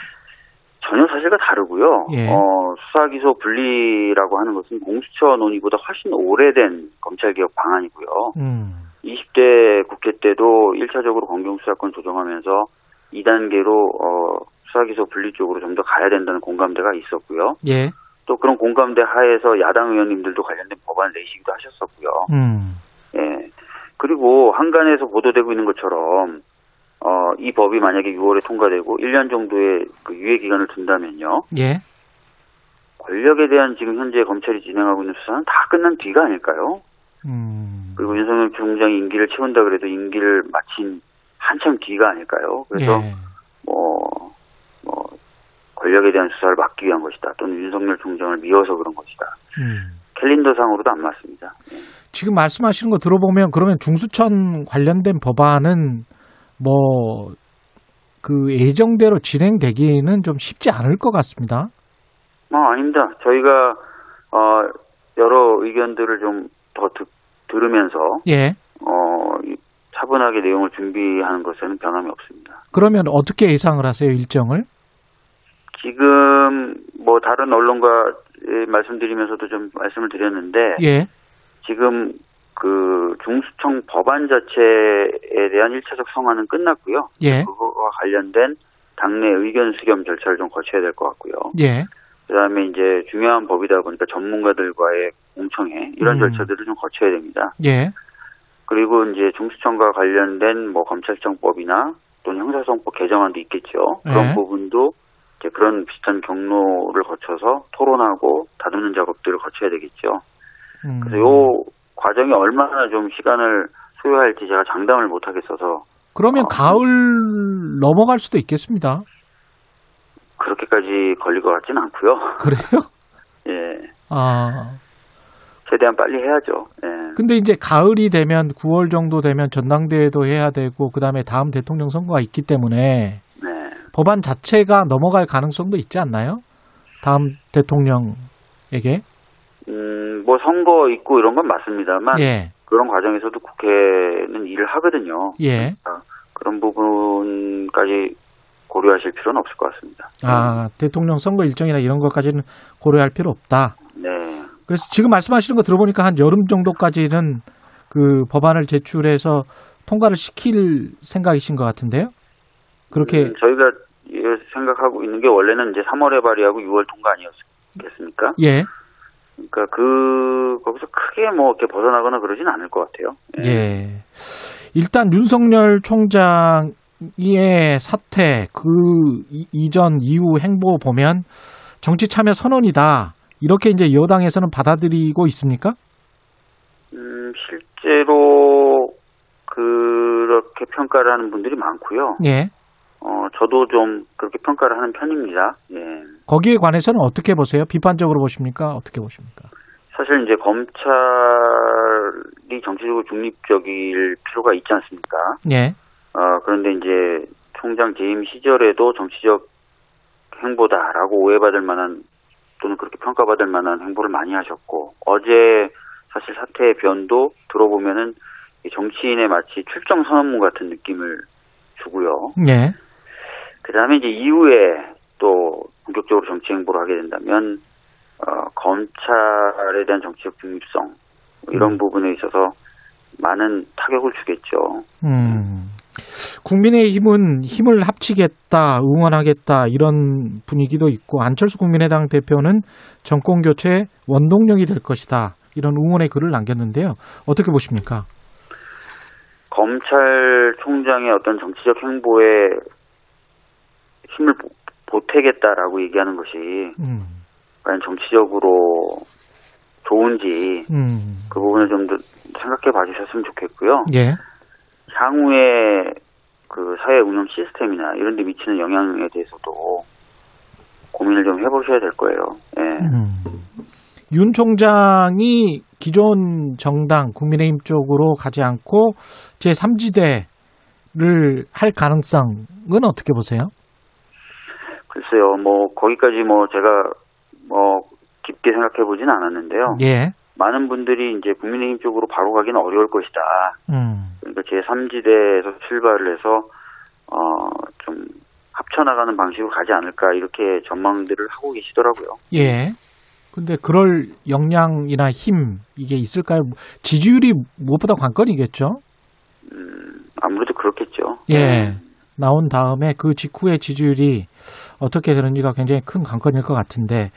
전혀 사실과 다르고요. 예. 어, 수사 기소 분리라고 하는 것은 공수처 논의보다 훨씬 오래된 검찰 개혁 방안이고요. 음, 20대 국회 때도 1차적으로 검경 수사권 조정하면서 2단계로 어, 수사 기소 분리 쪽으로 좀 더 가야 된다는 공감대가 있었고요. 예, 또 그런 공감대 하에서 야당 의원님들도 관련된 법안 내시기도 하셨었고요. 음, 예. 그리고 한간에서 보도되고 있는 것처럼 어, 이 법이 만약에 6월에 통과되고 1년 정도의 그 유예 기간을 둔다면요. 예, 권력에 대한 지금 현재 검찰이 진행하고 있는 수사는 다 끝난 뒤가 아닐까요? 음, 그리고 윤석열 총장이 임기를 채운다 그래도 임기를 마친 한참 뒤가 아닐까요? 그래서 예, 뭐, 뭐, 권력에 대한 수사를 막기 위한 것이다. 또는 윤석열 총장을 미워서 그런 것이다. 음. 캘린더상으로도 안 맞습니다. 지금 말씀하시는 거 들어보면 그러면 중수청 관련된 법안은 뭐 그 예정대로 진행되기는 좀 쉽지 않을 것 같습니다. 어, 아닙니다. 저희가, 어, 여러 의견들을 좀 더 들으면서, 예. 어, 이- 차분하게 내용을 준비하는 것에는 변함이 없습니다. 그러면 어떻게 예상을 하세요, 일정을? 지금, 뭐, 다른 언론과 예, 말씀드리면서도 좀 말씀을 드렸는데, 예. 지금 그 중수청 법안 자체에 대한 1차적 성화는 끝났고요. 예. 그거와 관련된 당내 의견 수렴 절차를 좀 거쳐야 될 것 같고요. 예. 그다음에 이제 중요한 법이다 보니까 전문가들과의 공청회 이런 음. 절차들을 좀 거쳐야 됩니다. 예. 그리고 이제 중수청과 관련된 뭐 검찰청법이나 또는 형사소송법 개정안도 있겠죠. 그런 예. 부분도 이제 그런 비슷한 경로를 거쳐서 토론하고 다루는 작업들을 거쳐야 되겠죠. 음. 그래서 요 과정이 얼마나 좀 시간을 소요할지 제가 장담을 못 하겠어서 그러면 어. 가을 넘어갈 수도 있겠습니다. 그렇게까지 걸릴 것 같진 않고요. 그래요? 예. 아. 최대한 빨리 해야죠. 예. 근데 이제 가을이 되면 9월 정도 되면 전당대회도 해야 되고 그다음에 다음 대통령 선거가 있기 때문에 네. 법안 자체가 넘어갈 가능성도 있지 않나요? 다음 대통령에게? 음, 뭐 선거 있고 이런 건 맞습니다만 예. 그런 과정에서도 국회는 일을 하거든요. 예. 그런 부분까지 고려하실 필요는 없을 것 같습니다. 아, 대통령 선거 일정이나 이런 것까지는 고려할 필요 없다. 네. 그래서 지금 말씀하시는 거 들어보니까 한 여름 정도까지는 그 법안을 제출해서 통과를 시킬 생각이신 것 같은데요? 그렇게 음, 저희가 예, 생각하고 있는 게 원래는 이제 3월에 발의하고 6월 통과 아니었겠습니까? 예, 그러니까 그 거기서 크게 뭐 이렇게 벗어나거나 그러진 않을 것 같아요. 예. 일단 윤석열 총장의 사퇴 그 이- 이전 이후 행보 보면 정치 참여 선언이다. 이렇게 이제 여당에서는 받아들이고 있습니까? 음, 실제로 그렇게 평가를 하는 분들이 많고요. 예. 어, 저도 좀 그렇게 평가를 하는 편입니다. 예. 거기에 관해서는 어떻게 보세요? 비판적으로 보십니까? 어떻게 보십니까? 사실 이제 검찰이 정치적으로 중립적일 필요가 있지 않습니까? 예. 어, 그런데 이제 총장 재임 시절에도 정치적 행보다라고 오해받을 만한 또는 그렇게 평가받을 만한 행보를 많이 하셨고 어제 사실 사태의 변도 들어보면은 이 정치인의 마치 출정 선언문 같은 느낌을 주고요. 예. 그 다음에 이제 이후에 또 본격적으로 정치 행보를 하게 된다면 어, 검찰에 대한 정치적 중립성 뭐 이런 음. 부분에 있어서 많은 타격을 주겠죠. 음. 국민의힘은 힘을 합치겠다, 응원하겠다 이런 분위기도 있고 안철수 국민의당 대표는 정권 교체 원동력이 될 것이다 이런 응원의 글을 남겼는데요. 어떻게 보십니까? 검찰총장의 어떤 정치적 행보에 힘을 보- 보태겠다라고 얘기하는 것이 음, 과연 정치적으로 좋은지 음, 그 부분을 좀 더 생각해 봐주셨으면 좋겠고요. 예, 향후에 그 사회 운영 시스템이나 이런 데 미치는 영향에 대해서도 고민을 좀 해보셔야 될 거예요. 예. 음. 윤 총장이 기존 정당 국민의힘 쪽으로 가지 않고 제 3지대를 할 가능성은 어떻게 보세요? 글쎄요, 뭐 거기까지 뭐 제가 뭐 깊게 생각해 보진 않았는데요. 예, 많은 분들이 이제 국민의힘 쪽으로 바로 가기는 어려울 것이다. 음, 그러니까 제 3지대에서 출발을 해서 어 좀 합쳐나가는 방식으로 가지 않을까 이렇게 전망들을 하고 계시더라고요. 예. 근데 그럴 역량이나 힘 이게 있을까요? 지지율이 무엇보다 관건이겠죠. 음, 아무래도 그렇겠죠. 예. 나온 다음에 그 직후의 지지율이 어떻게 되는지가 굉장히 큰 관건일 것 같은데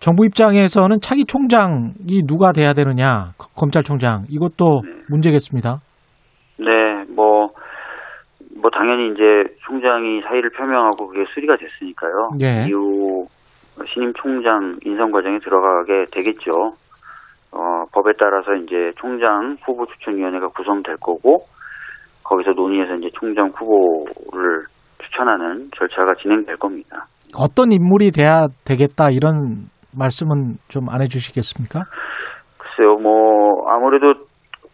정부 입장에서는 차기 총장이 누가 돼야 되느냐 거- 검찰총장 이것도 문제겠습니다. 네, 뭐, 뭐, 당연히 이제 총장이 사의를 표명하고 그게 수리가 됐으니까요. 예. 이후 신임 총장 인선 과정에 들어가게 되겠죠. 어, 법에 따라서 이제 총장 후보 추천위원회가 구성될 거고, 거기서 논의해서 이제 총장 후보를 추천하는 절차가 진행될 겁니다. 어떤 인물이 돼야 되겠다 이런 말씀은 좀 안 해주시겠습니까? 글쎄요, 뭐, 아무래도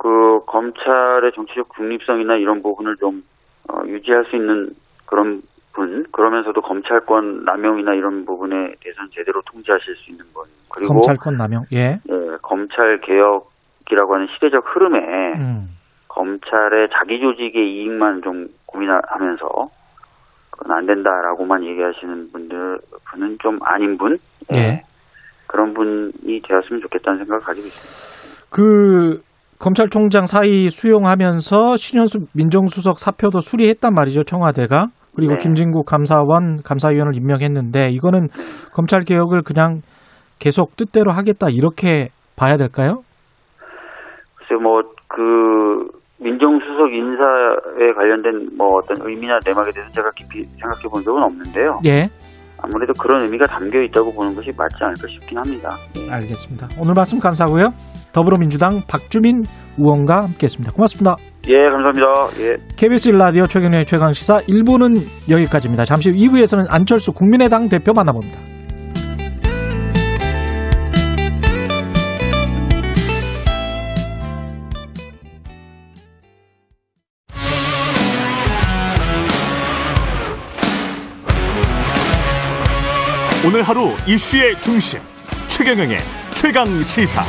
그 검찰의 정치적 중립성이나 이런 부분을 좀 어, 유지할 수 있는 그런 분, 그러면서도 검찰권 남용이나 이런 부분에 대해서는 제대로 통제하실 수 있는 분, 그리고 검찰권 남용. 예. 예, 검찰 개혁이라고 하는 시대적 흐름에 음. 검찰의 자기 조직의 이익만 좀 고민하면서 그건 안 된다라고만 얘기하시는 분들 분은 좀 아닌 분, 예. 그런 분이 되었으면 좋겠다는 생각을 가지고 있습니다. 그 검찰총장 사의 수용하면서 신현수 민정수석 사표도 수리했단 말이죠 청와대가 그리고 네. 김진국 감사원 감사위원을 임명했는데 이거는 검찰 개혁을 그냥 계속 뜻대로 하겠다 이렇게 봐야 될까요? 글쎄 뭐그 민정수석 인사에 관련된 뭐 어떤 의미나 내막에 대해서 제가 깊이 생각해 본 적은 없는데요. 예, 아무래도 그런 의미가 담겨 있다고 보는 것이 맞지 않을까 싶긴 합니다. 예. 알겠습니다. 오늘 말씀 감사하고요. 더불어민주당 박주민 의원과 함께했습니다. 고맙습니다. 예, 감사합니다. 예. KBS 1라디오 최경련의 최강시사 1부는 여기까지입니다. 잠시 후 2부에서는 안철수 국민의당 대표 만나봅니다. 오늘 하루 이슈의 중심 최경영의 최강 시사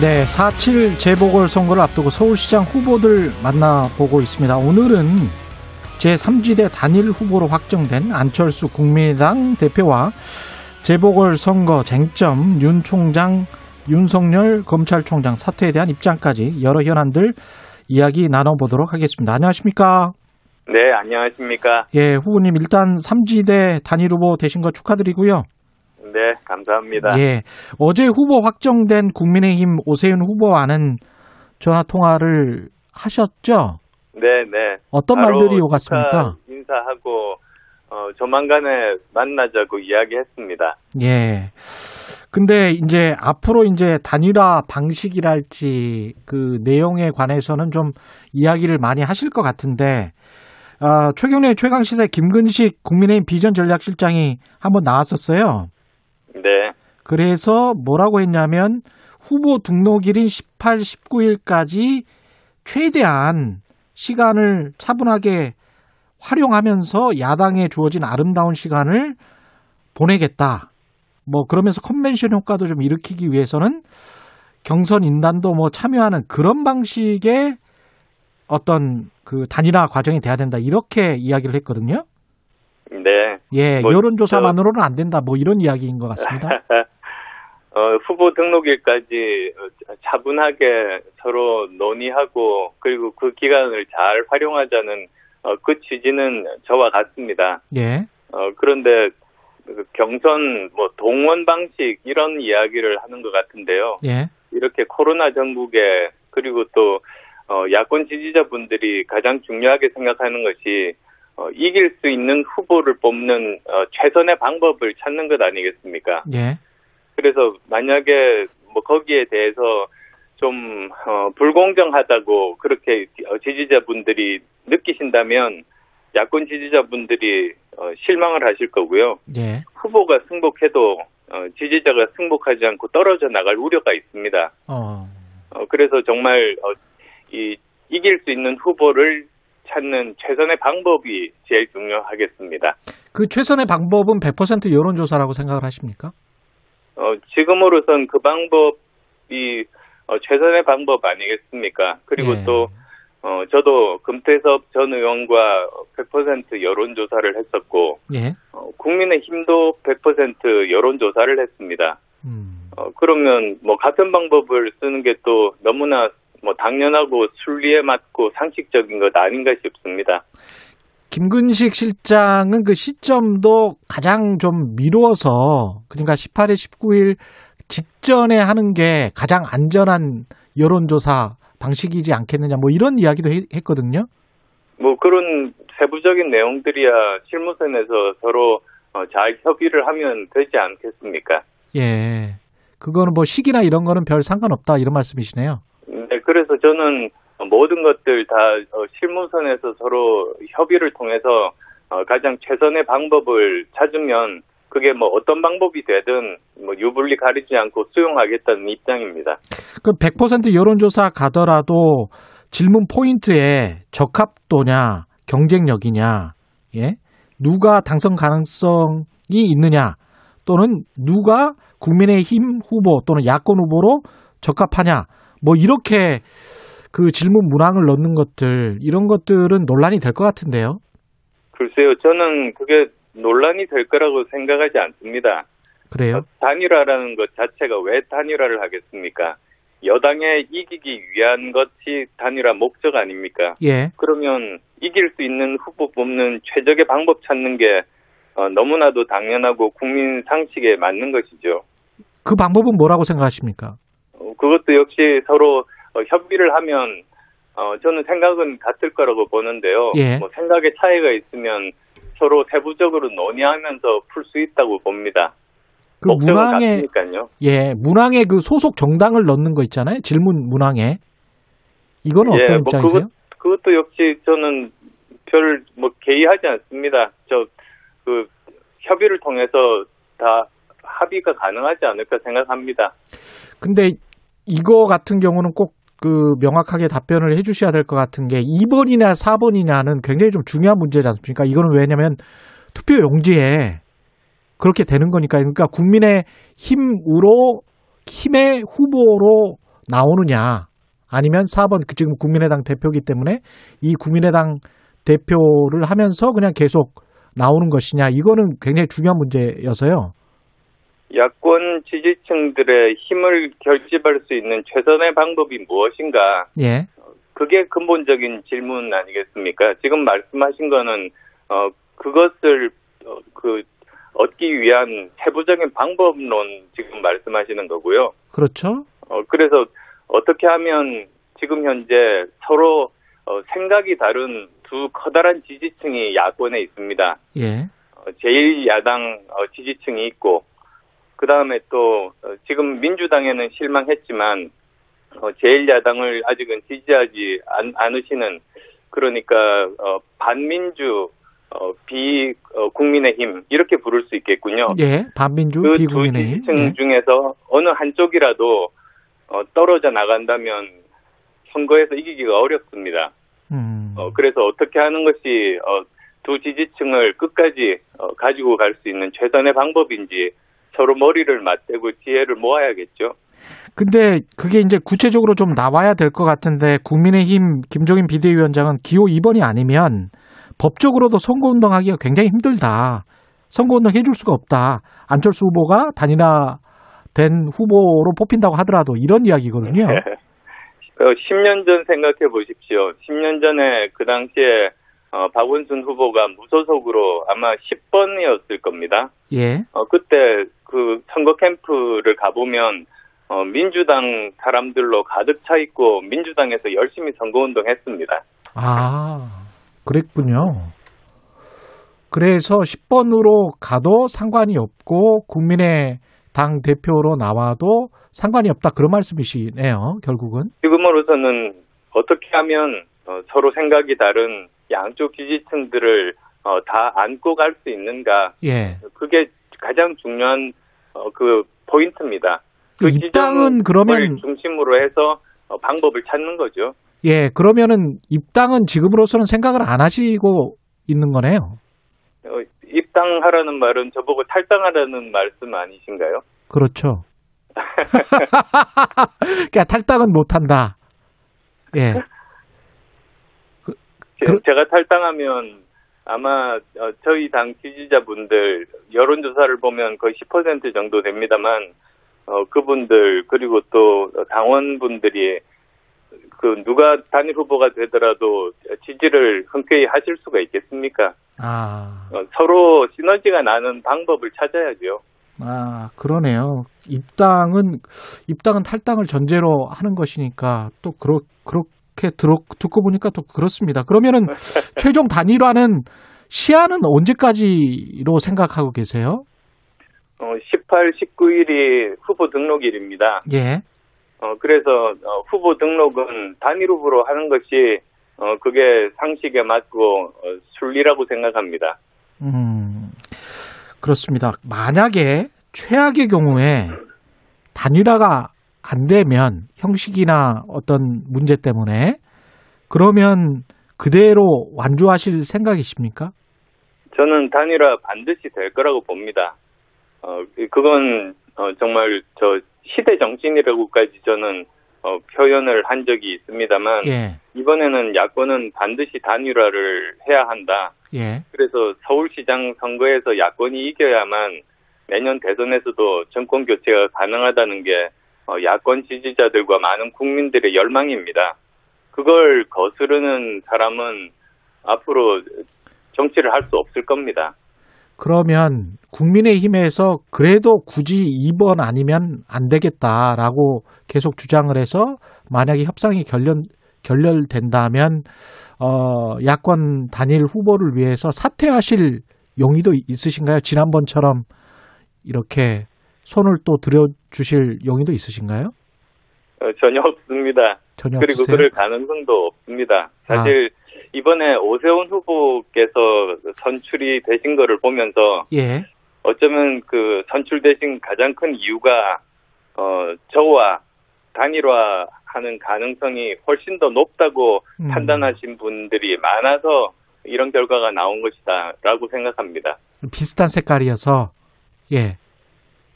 네, 4.7 재보궐선거를 앞두고 서울시장 후보들 만나보고 있습니다. 오늘은 제3지대 단일 후보로 확정된 안철수 국민의당 대표와 재보궐선거 쟁점 윤 총장, 윤석열 검찰총장 사퇴에 대한 입장까지 여러 현안들 이야기 나눠보도록 하겠습니다. 안녕하십니까? 네, 안녕하십니까. 예, 후보님 일단 3지대 단일 후보 되신 거 축하드리고요. 네, 감사합니다. 예. 어제 후보 확정된 국민의힘 오세훈 후보와는 전화 통화를 하셨죠? 네, 네. 어떤 말들이 오갔습니까? 인사하고 어, 조만간에 만나자고 이야기했습니다. 예. 근데 이제 앞으로 이제 단일화 방식이랄지 그 내용에 관해서는 좀 이야기를 많이 하실 것 같은데 아, 최경래 최강 시사 김근식 국민의힘 비전 전략실장이 한번 나왔었어요. 네, 그래서 뭐라고 했냐면 후보 등록일인 18, 19일까지 최대한 시간을 차분하게 활용하면서 야당에 주어진 아름다운 시간을 보내겠다. 뭐 그러면서 컨벤션 효과도 좀 일으키기 위해서는 경선 인단도 뭐 참여하는 그런 방식의 어떤 그 단일화 과정이 돼야 된다. 이렇게 이야기를 했거든요. 네. 예, 뭐, 여론조사만으로는 안 된다. 뭐 이런 이야기인 것 같습니다. 어, 후보 등록일까지 어, 차분하게 서로 논의하고 그리고 그 기간을 잘 활용하자는 어, 그 취지는 저와 같습니다. 예, 어, 그런데 그 경선 뭐 동원 방식 이런 이야기를 하는 것 같은데요. 예, 이렇게 코로나 전국에 그리고 또 어, 야권 지지자분들이 가장 중요하게 생각하는 것이 어, 이길 수 있는 후보를 뽑는 어, 최선의 방법을 찾는 것 아니겠습니까? 예, 그래서 만약에 뭐 거기에 대해서 좀 어, 불공정하다고 그렇게 어, 지지자분들이 느끼신다면 야권 지지자분들이 어, 실망을 하실 거고요. 예. 후보가 승복해도 어, 지지자가 승복하지 않고 떨어져 나갈 우려가 있습니다. 어, 어, 그래서 정말 어, 이 이길 수 있는 후보를 찾는 최선의 방법이 제일 중요하겠습니다. 그 최선의 방법은 100% 여론조사라고 생각을 하십니까? 어, 지금으로선 그 방법이 어, 최선의 방법 아니겠습니까? 그리고 예. 또 어, 저도 금태섭 전 의원과 100% 여론조사를 했었고 예. 어, 국민의 힘도 100% 여론조사를 했습니다. 음, 어, 그러면 뭐 같은 방법을 쓰는 게 또 너무나 뭐 당연하고 순리에 맞고 상식적인 것 아닌가 싶습니다. 김근식 실장은 그 시점도 가장 좀 미루어서 그러니까 18일, 19일 직전에 하는 게 가장 안전한 여론조사 방식이지 않겠느냐 뭐 이런 이야기도 해- 했거든요. 뭐 그런 세부적인 내용들이야 실무선에서 서로 어, 잘 협의를 하면 되지 않겠습니까? 예. 그거는 뭐 시기나 이런 거는 별 상관없다 이런 말씀이시네요. 네, 그래서 저는 모든 것들 다 어, 실무선에서 서로 협의를 통해서 어, 가장 최선의 방법을 찾으면 그게 뭐 어떤 방법이 되든 뭐 유불리 가리지 않고 수용하겠다는 입장입니다. 그100% 여론조사 가더라도 질문 포인트에 적합도냐, 경쟁력이냐, 예? 누가 당선 가능성이 있느냐, 또는 누가 국민의힘 후보 또는 야권 후보로 적합하냐, 뭐 이렇게 그 질문 문항을 넣는 것들, 이런 것들은 논란이 될 것 같은데요. 글쎄요, 저는 그게 논란이 될 거라고 생각하지 않습니다. 그래요? 어, 단일화라는 것 자체가 왜 단일화를 하겠습니까? 여당에 이기기 위한 것이 단일화 목적 아닙니까? 예. 그러면 이길 수 있는 후보 뽑는 최적의 방법 찾는 게 어, 너무나도 당연하고 국민 상식에 맞는 것이죠. 그 방법은 뭐라고 생각하십니까? 어, 그것도 역시 서로 어, 협의를 하면 어, 저는 생각은 같을 거라고 보는데요. 예. 뭐 생각의 차이가 있으면 서로 세부적으로 논의하면서 풀 수 있다고 봅니다. 그 문항에 같으니까요. 예, 문항에 그 소속 정당을 넣는 거 있잖아요. 질문 문항에. 이건 예, 어떤 뭐 입장이세요? 그것, 그것도 역시 저는 별 뭐 개의하지 않습니다. 저 그 협의를 통해서 다 합의가 가능하지 않을까 생각합니다. 근데 이거 같은 경우는 꼭 그 명확하게 답변을 해 주셔야 될 것 같은 게 2번이나 4번이냐는 굉장히 좀 중요한 문제지 않습니까? 이거는 왜냐면 투표 용지에 그렇게 되는 거니까 그러니까 국민의 힘으로 힘의 후보로 나오느냐 아니면 4번 그 지금 국민의당 대표기 때문에 이 국민의당 대표를 하면서 그냥 계속 나오는 것이냐 이거는 굉장히 중요한 문제여서요. 야권 지지층들의 힘을 결집할 수 있는 최선의 방법이 무엇인가? 예. 그게 근본적인 질문 아니겠습니까? 지금 말씀하신 거는 어 그것을 어, 그 얻기 위한 세부적인 방법론 지금 말씀하시는 거고요. 그렇죠. 어 그래서 어떻게 하면 지금 현재 서로 어, 생각이 다른 두 커다란 지지층이 야권에 있습니다. 예. 어, 제1야당 어, 지지층이 있고 그 다음에 또 어, 지금 민주당에는 실망했지만 어, 제1야당을 아직은 지지하지 않, 않으시는 그러니까 어, 반민주 어, 비 어, 국민의힘 이렇게 부를 수 있겠군요. 예. 반민주 그두 비국민의힘. 지지층 예. 중에서 어느 한쪽이라도 어, 떨어져 나간다면 선거에서 이기기가 어렵습니다. 음. 어, 그래서 어떻게 하는 것이 어, 두 지지층을 끝까지 어, 가지고 갈 수 있는 최선의 방법인지 서로 머리를 맞대고 지혜를 모아야겠죠. 근데 그게 이제 구체적으로 좀 나와야 될 것 같은데 국민의힘 김종인 비대위원장은 기호 2번이 아니면 법적으로도 선거운동하기가 굉장히 힘들다. 선거운동 해줄 수가 없다. 안철수 후보가 단일화된 후보로 뽑힌다고 하더라도 이런 이야기거든요. 어, 10년 전 생각해 보십시오. 10년 전에 그 당시에 어, 박원순 후보가 무소속으로 아마 10번이었을 겁니다. 예. 어, 그때 그 선거 캠프를 가보면 어, 민주당 사람들로 가득 차 있고 민주당에서 열심히 선거운동 했습니다. 아, 그랬군요. 그래서 10번으로 가도 상관이 없고 국민의 당 대표로 나와도 상관이 없다 그런 말씀이시네요. 결국은. 지금으로서는 어떻게 하면 어, 서로 생각이 다른 양쪽 지지층들을 어, 다 안고 갈 수 있는가 예. 그게 가장 중요한 어, 그 포인트입니다. 그 입당은 그러면 중심으로 해서 어, 방법을 찾는 거죠. 예, 그러면은 입당은 지금으로서는 생각을 안 하시고 있는 거네요. 어, 입당하라는 말은 저보고 탈당하라는 말씀 아니신가요? 그렇죠. 그러니까 탈당은 못 한다. 예. 제- 그- 제가 탈당하면 아마 어, 저희 당 지지자분들 여론조사를 보면 거의 10% 정도 됩니다만 어, 그분들 그리고 또 당원분들이 그 누가 단일 후보가 되더라도 지지를 흔쾌히 하실 수가 있겠습니까? 아, 어, 서로 시너지가 나는 방법을 찾아야죠. 아, 그러네요. 입당은 입당은 탈당을 전제로 하는 것이니까 또 그렇 그렇게 들어 듣고 보니까 또 그렇습니다. 그러면은 최종 단일화는 시한은 언제까지로 생각하고 계세요? 어, 18, 19일이 후보 등록일입니다. 예. 어, 그래서 어, 후보 등록은 단일 후보로 하는 것이 어, 그게 상식에 맞고 어, 순리라고 생각합니다. 음, 그렇습니다. 만약에 최악의 경우에 단일화가 안 되면 형식이나 어떤 문제 때문에 그러면 그대로 완주하실 생각이십니까? 저는 단일화 반드시 될 거라고 봅니다. 어, 그건 어, 정말 저 시대 정신이라고까지 저는 어, 표현을 한 적이 있습니다만 예, 이번에는 야권은 반드시 단일화를 해야 한다. 예. 그래서 서울시장 선거에서 야권이 이겨야만 내년 대선에서도 정권 교체가 가능하다는 게 어, 야권 지지자들과 많은 국민들의 열망입니다. 그걸 거스르는 사람은 앞으로 정치를 할 수 없을 겁니다. 그러면 국민의힘에서 그래도 굳이 2번 아니면 안 되겠다라고 계속 주장을 해서 만약에 협상이 결렬, 결렬된다면 어, 야권 단일 후보를 위해서 사퇴하실 용의도 있으신가요? 지난번처럼 이렇게 손을 또 들어주실 용의도 있으신가요? 어, 전혀 없습니다. 전혀 그리고 없으세요? 아. 그럴 가능성도 없습니다. 사실 이번에 오세훈 후보께서 선출이 되신 거를 보면서 예, 어쩌면 그 선출되신 가장 큰 이유가 어 저와 단일화하는 가능성이 훨씬 더 높다고 음. 판단하신 분들이 많아서 이런 결과가 나온 것이다라고 생각합니다. 비슷한 색깔이어서 예,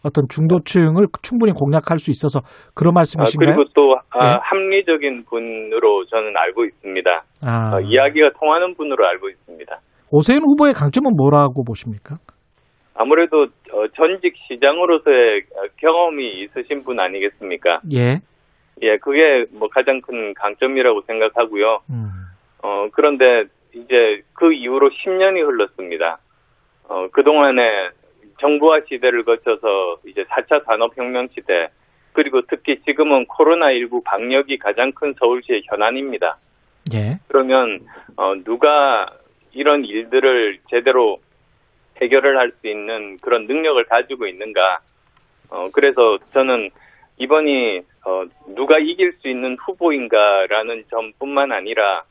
어떤 중도층을 충분히 공략할 수 있어서 그런 아, 말씀이신가요? 그리고 또 아, 네. 합리적인 분으로 저는 알고 있습니다. 아, 어, 이야기가 통하는 분으로 알고 있습니다. 오세훈 후보의 강점은 뭐라고 보십니까? 아무래도 어, 전직 시장으로서의 어, 경험이 있으신 분 아니겠습니까? 예, 예, 그게 뭐 가장 큰 강점이라고 생각하고요. 음, 어, 그런데 이제 그 이후로 10년이 흘렀습니다. 어, 그동안에 정부화 시대를 거쳐서 이제 4차 산업혁명 시대, 그리고 특히 지금은 코로나19 방역이 가장 큰 서울시의 현안입니다. 예, 그러면, 어, 누가 이런 일들을 제대로 해결을 할 수 있는 그런 능력을 가지고 있는가. 어, 그래서 저는 이번이, 어, 누가 이길 수 있는 후보인가라는 점뿐만 아니라,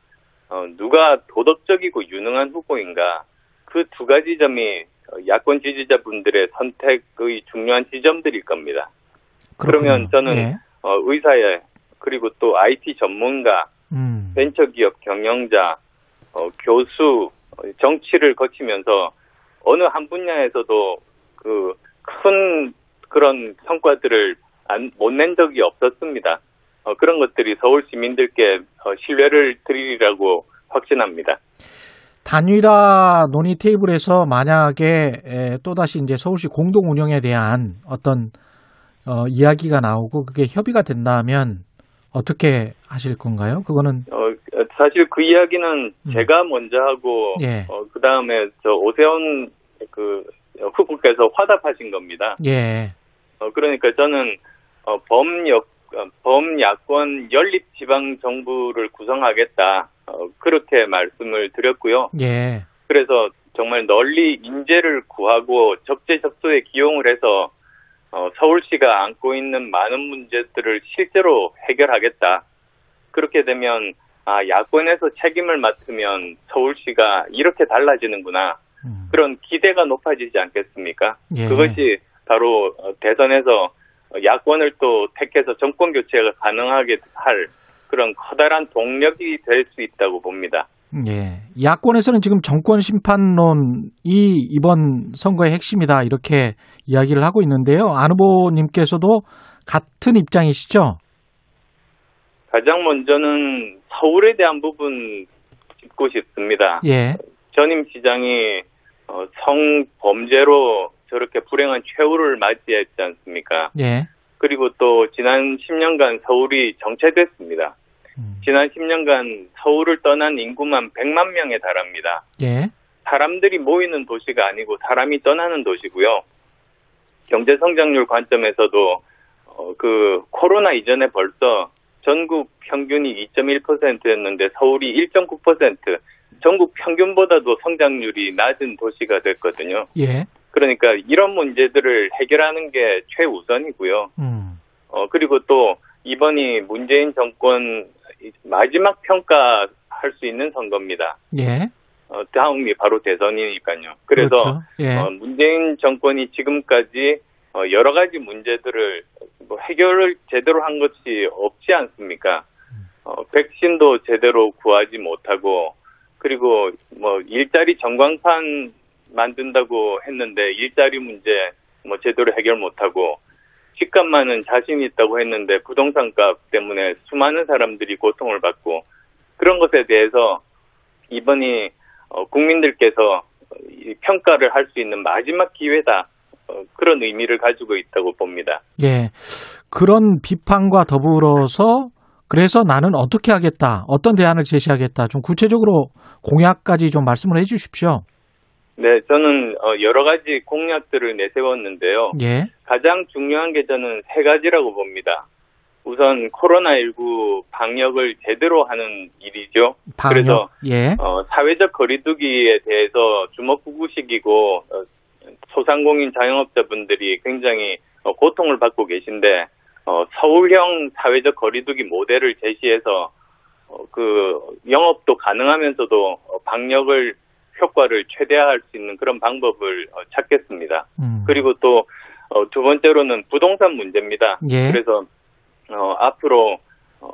어, 누가 도덕적이고 유능한 후보인가. 그 두 가지 점이 어, 야권 지지자분들의 선택의 중요한 지점들일 겁니다. 그러면 그렇군요. 저는 예, 어, 의사에 그리고 또 IT 전문가, 음. 벤처기업 경영자, 어, 교수, 어, 정치를 거치면서 어느 한 분야에서도 그 큰 그런 성과들을 못 낸 적이 없었습니다. 어, 그런 것들이 서울 시민들께 어, 신뢰를 드리리라고 확신합니다. 단일화 논의 테이블에서 만약에 에, 또다시 이제 서울시 공동 운영에 대한 어떤 어, 이야기가 나오고 그게 협의가 된다면 어떻게 하실 건가요? 그거는 어, 사실 그 이야기는 음. 제가 먼저 하고 예. 어, 그 다음에 저 오세훈 그 후보께서 화답하신 겁니다. 예. 어, 그러니까 저는 어, 범역 어, 범야권 연립 지방 정부를 구성하겠다 어, 그렇게 말씀을 드렸고요. 예. 그래서 정말 널리 인재를 구하고 적재적소에 기용을 해서 어, 서울시가 안고 있는 많은 문제들을 실제로 해결하겠다. 그렇게 되면 아 야권에서 책임을 맡으면 서울시가 이렇게 달라지는구나. 음. 그런 기대가 높아지지 않겠습니까? 예. 그것이 바로 어, 대선에서 야권을 또 택해서 정권 교체가 가능하게 할 그런 커다란 동력이 될 수 있다고 봅니다. 예. 야권에서는 지금 정권 심판론이 이번 선거의 핵심이다 이렇게 이야기를 하고 있는데요. 안 후보님께서도 같은 입장이시죠? 가장 먼저는 서울에 대한 부분 짚고 싶습니다. 예. 전임 시장이 어, 성범죄로 저렇게 불행한 최후를 맞이했지 않습니까? 예. 그리고 또 지난 10년간 서울이 정체됐습니다. 음. 지난 10년간 서울을 떠난 인구만 100만 명에 달합니다. 예. 사람들이 모이는 도시가 아니고 사람이 떠나는 도시고요. 경제 성장률 관점에서도 어, 그 코로나 이전에 벌써 전국 평균이 2.1%였는데 서울이 1.9%, 전국 평균보다도 성장률이 낮은 도시가 됐거든요. 예. 그러니까 이런 문제들을 해결하는 게 최우선이고요. 음. 어, 그리고 또 이번이 문재인 정권 마지막 평가할 수 있는 선거입니다. 예. 어, 다음이 바로 대선이니까요. 그래서 그렇죠. 예. 어, 문재인 정권이 지금까지 어, 여러 가지 문제들을 뭐 해결을 제대로 한 것이 없지 않습니까? 어, 백신도 제대로 구하지 못하고 그리고 뭐 일자리 전광판 만든다고 했는데 일자리 문제 뭐 제대로 해결 못하고 집값만은 자신 있다고 했는데 부동산 값 때문에 수많은 사람들이 고통을 받고 그런 것에 대해서 이번이 어, 국민들께서 이 평가를 할 수 있는 마지막 기회다. 어, 그런 의미를 가지고 있다고 봅니다. 예. 그런 비판과 더불어서 그래서 나는 어떻게 하겠다, 어떤 대안을 제시하겠다, 좀 구체적으로 공약까지 좀 말씀을 해 주십시오. 네, 저는 어, 여러 가지 공약들을 내세웠는데요. 예. 가장 중요한 게 저는 세 가지라고 봅니다. 우선 코로나19 방역을 제대로 하는 일이죠. 방역. 그래서 예. 어, 사회적 거리두기에 대해서 주먹구구식이고 어, 소상공인 자영업자분들이 굉장히 어, 고통을 받고 계신데 어, 서울형 사회적 거리두기 모델을 제시해서 어, 그 영업도 가능하면서도 어, 방역을 효과를 최대화할 수 있는 그런 방법을 어, 찾겠습니다. 음. 그리고 또 두 번째로는 부동산 문제입니다. 예. 그래서 어, 앞으로 어,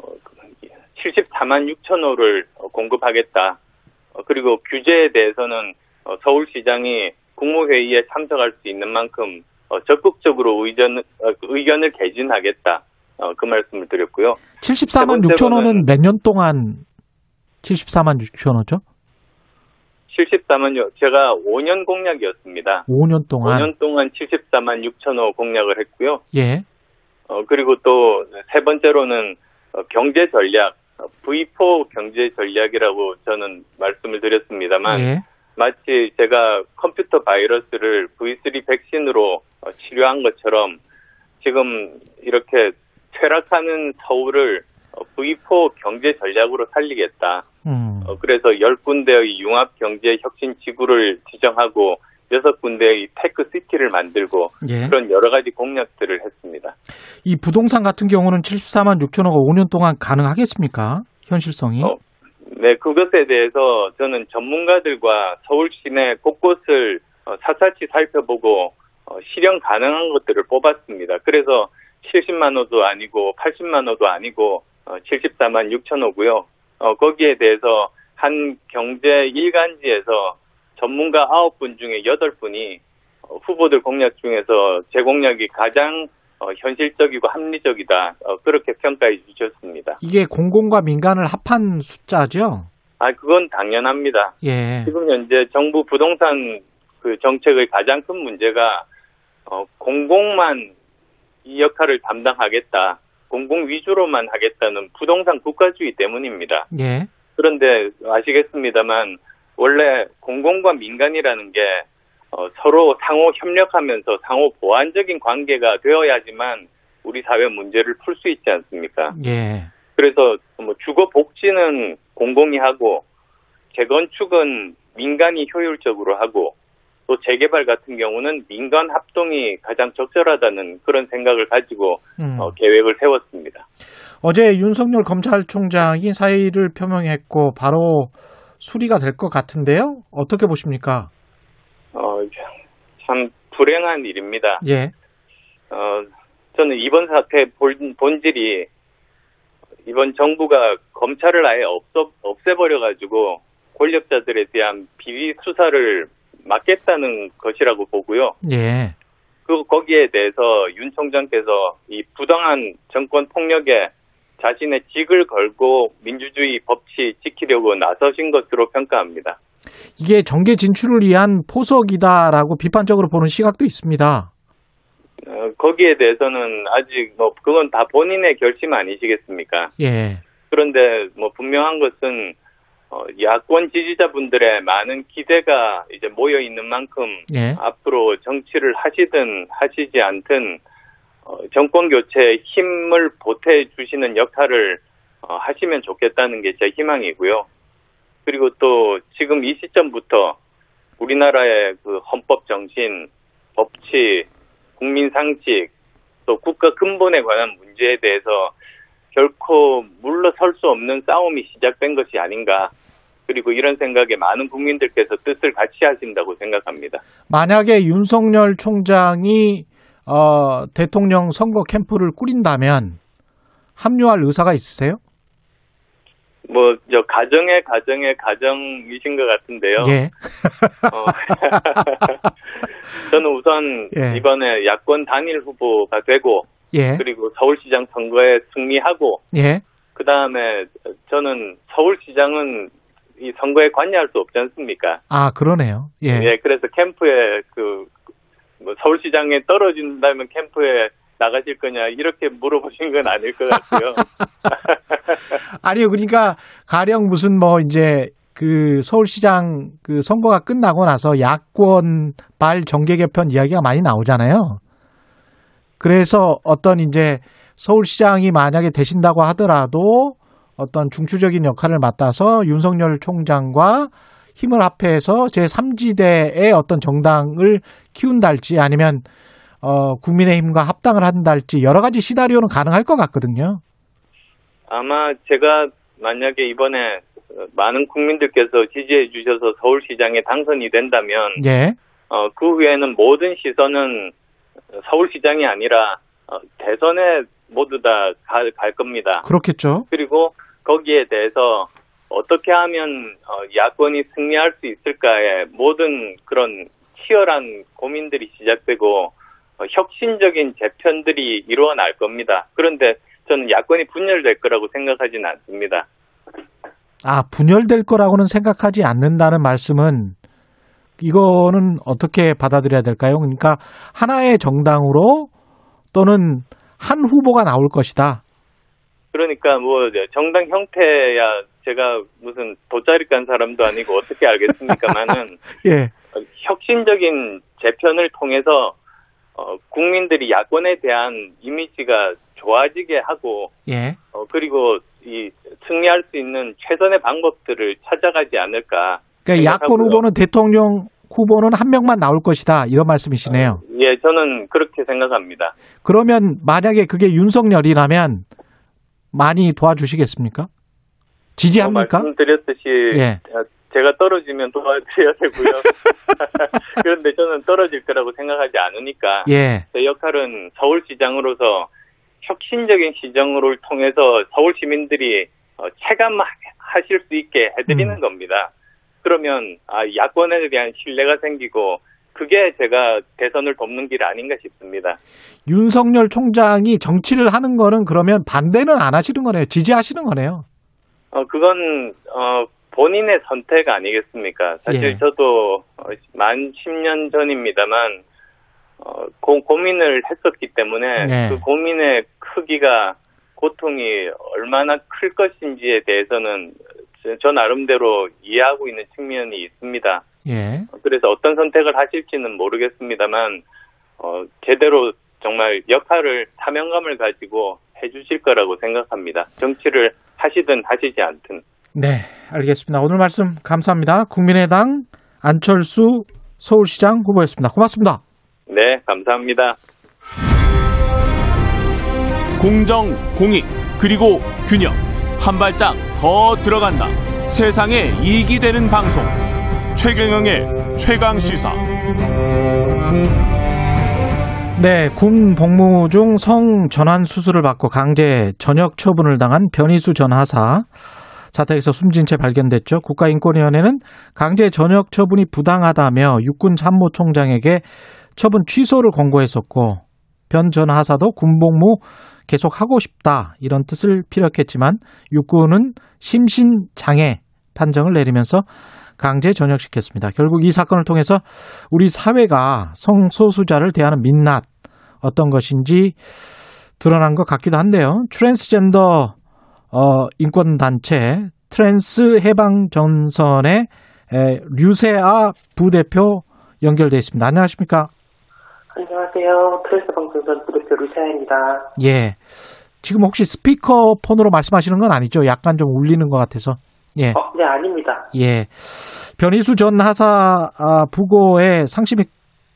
74만 6천 호를 어, 공급하겠다. 어, 그리고 규제에 대해서는 어, 서울시장이 국무회의에 참석할 수 있는 만큼 어, 적극적으로 의견, 어, 의견을 개진하겠다. 어, 그 말씀을 드렸고요. 74만 세 6천 번째로는- 원은 몇년 동안 74만 6천 원죠? 74만요. 제가 5년 공약이었습니다. 5년 동안. 5년 동안 74만 6천 호 공약을 했고요. 예. 어, 그리고 또 세 번째로는 어, 경제 전략, 어, V4 경제 전략이라고 저는 말씀을 드렸습니다만 예. 마치 제가 컴퓨터 바이러스를 V3 백신으로 어, 치료한 것처럼 지금 이렇게 퇴락하는 서울을 어, V4 경제 전략으로 살리겠다. 음. 어, 그래서 10군데의 융합 경제 혁신 지구를 지정하고 6군데의 tech city를 만들고 예. 그런 여러 가지 공약들을 했습니다. 이 부동산 같은 경우는 74만 6천 호가 5년 동안 가능하겠습니까? 현실성이? 어, 네, 그것에 대해서 저는 전문가들과 서울 시내 곳곳을 어, 사사치 살펴보고 어, 실현 가능한 것들을 뽑았습니다. 그래서 70만 호도 아니고 80만 호도 아니고 어, 74만 6천 호고요. 어, 거기에 대해서 한 경제 일간지에서 전문가 9분 중에 8분이 어, 후보들 공약 중에서 제 공약이 가장 어, 현실적이고 합리적이다. 어, 그렇게 평가해 주셨습니다. 이게 공공과 민간을 합한 숫자죠? 아, 그건 당연합니다. 예. 지금 현재 정부 부동산 그 정책의 가장 큰 문제가 어, 공공만 이 역할을 담당하겠다. 공공 위주로만 하겠다는 부동산 국가주의 때문입니다. 예. 그런데 아시겠습니다만 원래 공공과 민간이라는 게 어, 서로 상호 협력하면서 상호 보완적인 관계가 되어야지만 우리 사회 문제를 풀 수 있지 않습니까? 예. 그래서 뭐 주거 복지는 공공이 하고 재건축은 민간이 효율적으로 하고 또 재개발 같은 경우는 민간 합동이 가장 적절하다는 그런 생각을 가지고 음. 어, 계획을 세웠습니다. 어제 윤석열 검찰총장이 사의를 표명했고 바로 수리가 될 것 같은데요. 어떻게 보십니까? 어, 참 불행한 일입니다. 예. 어, 저는 이번 사태 본, 본질이 이번 정부가 검찰을 아예 없어, 없애버려가지고 권력자들에 대한 비리 수사를 막겠다는 것이라고 보고요. 예. 그 거기에 대해서 윤 총장께서 이 부당한 정권 폭력에 자신의 직을 걸고 민주주의 법치 지키려고 나서신 것으로 평가합니다. 이게 정계 진출을 위한 포석이다라고 비판적으로 보는 시각도 있습니다. 어, 거기에 대해서는 아직 뭐 그건 다 본인의 결심 아니시겠습니까? 예. 그런데 뭐 분명한 것은 어, 야권 지지자분들의 많은 기대가 이제 모여 있는 만큼 예. 앞으로 정치를 하시든 하시지 않든 어, 정권 교체에 힘을 보태 주시는 역할을 어, 하시면 좋겠다는 게 제 희망이고요. 그리고 또 지금 이 시점부터 우리나라의 그 헌법 정신, 법치, 국민 상식, 또 국가 근본에 관한 문제에 대해서 결코 물러설 수 없는 싸움이 시작된 것이 아닌가. 그리고 이런 생각에 많은 국민들께서 뜻을 같이 하신다고 생각합니다. 만약에 윤석열 총장이 어, 대통령 선거 캠프를 꾸린다면 합류할 의사가 있으세요? 뭐, 저, 가정의 가정의 가정이신 것 같은데요. 예. 어, 저는 우선 예. 이번에 야권 단일 후보가 되고, 예. 그리고 서울시장 선거에 승리하고, 예. 그 다음에 저는 서울시장은 이 선거에 관여할 수 없지 않습니까? 아, 그러네요. 예. 예, 그래서 캠프에 그, 뭐 서울시장에 떨어진다면 캠프에 나가실 거냐, 이렇게 물어보신 건 아닐 것 같고요. 아니요. 그러니까 가령 무슨 뭐 이제 그 서울시장 그 선거가 끝나고 나서 야권 발 정계 개편 이야기가 많이 나오잖아요. 그래서 어떤 이제 서울시장이 만약에 되신다고 하더라도 어떤 중추적인 역할을 맡아서 윤석열 총장과 힘을 합해서 제3지대의 어떤 정당을 키운달지 아니면 어, 국민의힘과 합당을 한달지 여러 가지 시나리오는 가능할 것 같거든요. 아마 제가 만약에 이번에 많은 국민들께서 지지해 주셔서 서울시장에 당선이 된다면 예. 어, 그 후에는 모든 시선은 서울시장이 아니라 어, 대선에 모두 다 갈 겁니다. 그렇겠죠. 그리고 거기에 대해서 어떻게 하면 어, 야권이 승리할 수 있을까에 모든 그런 치열한 고민들이 시작되고 어, 혁신적인 재편들이 이루어날 겁니다. 그런데 저는 야권이 분열될 거라고 생각하지는 않습니다. 아, 분열될 거라고는 생각하지 않는다는 말씀은 이거는 어떻게 받아들여야 될까요? 그러니까 하나의 정당으로 또는 한 후보가 나올 것이다. 그러니까 뭐 정당 형태야 제가 무슨 돗자리 깐 사람도 아니고 어떻게 알겠습니까만은 예. 혁신적인 재편을 통해서 어, 국민들이 야권에 대한 이미지가 좋아지게 하고 예. 어, 그리고 이 승리할 수 있는 최선의 방법들을 찾아가지 않을까. 그러니까 야권. 후보는 대통령 후보는 한 명만 나올 것이다. 이런 말씀이시네요. 예, 저는 그렇게 생각합니다. 그러면 만약에 그게 윤석열이라면 많이 도와주시겠습니까? 지지합니까? 어, 말씀드렸듯이 예. 제가 떨어지면 도와드려야 되고요. 그런데 저는 떨어질 거라고 생각하지 않으니까 예. 제 역할은 서울시장으로서 혁신적인 시정을 통해서 서울 시민들이 어, 체감하실 수 있게 해드리는 음. 겁니다. 그러면 아, 야권에 대한 신뢰가 생기고 그게 제가 대선을 돕는 길 아닌가 싶습니다. 윤석열 총장이 정치를 하는 거는 그러면 반대는 안 하시는 거네요. 지지하시는 거네요. 어, 그건, 어, 본인의 선택 아니겠습니까? 사실 예. 저도 어, 만 10년 전입니다만, 어, 고, 고민을 했었기 때문에 네. 그 고민의 크기가 고통이 얼마나 클 것인지에 대해서는 저- 저 나름대로 이해하고 있는 측면이 있습니다. 예. 그래서 어떤 선택을 하실지는 모르겠습니다만, 어, 제대로 정말 역할을 사명감을 가지고 해주실 거라고 생각합니다. 정치를 하시든 하시지 않든. 네, 알겠습니다. 오늘 말씀 감사합니다. 국민의당 안철수 서울시장 후보였습니다. 고맙습니다. 네, 감사합니다. 공정, 공익, 그리고 균형. 한 발짝 더 들어간다. 세상에 이익이 되는 방송. 최경영의 최강 시사. 네, 군 복무 중 성 전환 수술을 받고 강제 전역 처분을 당한 변희수 전 하사 자택에서 숨진 채 발견됐죠. 국가인권위원회는 강제 전역 처분이 부당하다며 육군 참모총장에게 처분 취소를 권고했었고 변 전 하사도 군 복무 계속 하고 싶다 이런 뜻을 피력했지만 육군은 심신 장애 판정을 내리면서 강제 전역시켰습니다. 결국 이 사건을 통해서 우리 사회가 성소수자를 대하는 민낯 어떤 것인지 드러난 것 같기도 한데요. 트랜스젠더 어, 인권단체 트랜스 해방 전선의 에, 류세아 부대표 연결돼 있습니다. 안녕하십니까? 안녕하세요. 트랜스 해방전선 부대표 류세아입니다. 예. 지금 혹시 스피커 폰으로 말씀하시는 건 아니죠? 약간 좀 울리는 것 같아서. 예. 어, 네, 아닙니다. 예. 변희수 전 하사 아, 부고에 상심이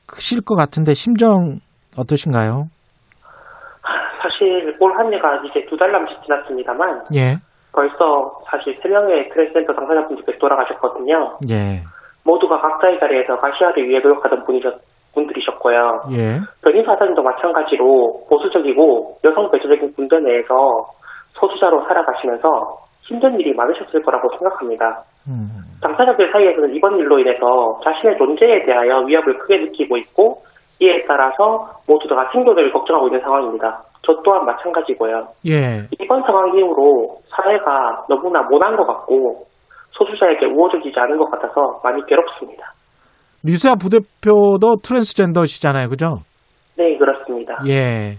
크실 것 같은데 심정 어떠신가요? 사실 올 한 해가 이제 두 달 남짓 지났습니다만 예. 벌써 사실 세 명의 트랜스젠더 당사자분들께서 돌아가셨거든요. 예. 모두가 각자의 자리에서 가시화를 위해 노력하던 분이셨, 분들이셨고요. 예. 변인 사단도 마찬가지로 보수적이고 여성 배제적인 군대 내에서 소수자로 살아가시면서 힘든 일이 많으셨을 거라고 생각합니다. 음. 당사자들 사이에서는 이번 일로 인해서 자신의 존재에 대하여 위협을 크게 느끼고 있고 이에 따라서 모두 다 생존을 걱정하고 있는 상황입니다. 저 또한 마찬가지고요. 예. 이번 상황 이후로 사회가 너무나 모난 것 같고 소수자에게 우호적이지 않은 것 같아서 많이 괴롭습니다. 류세아 부대표도 트랜스젠더시잖아요. 그죠? 네, 그렇습니다. 예.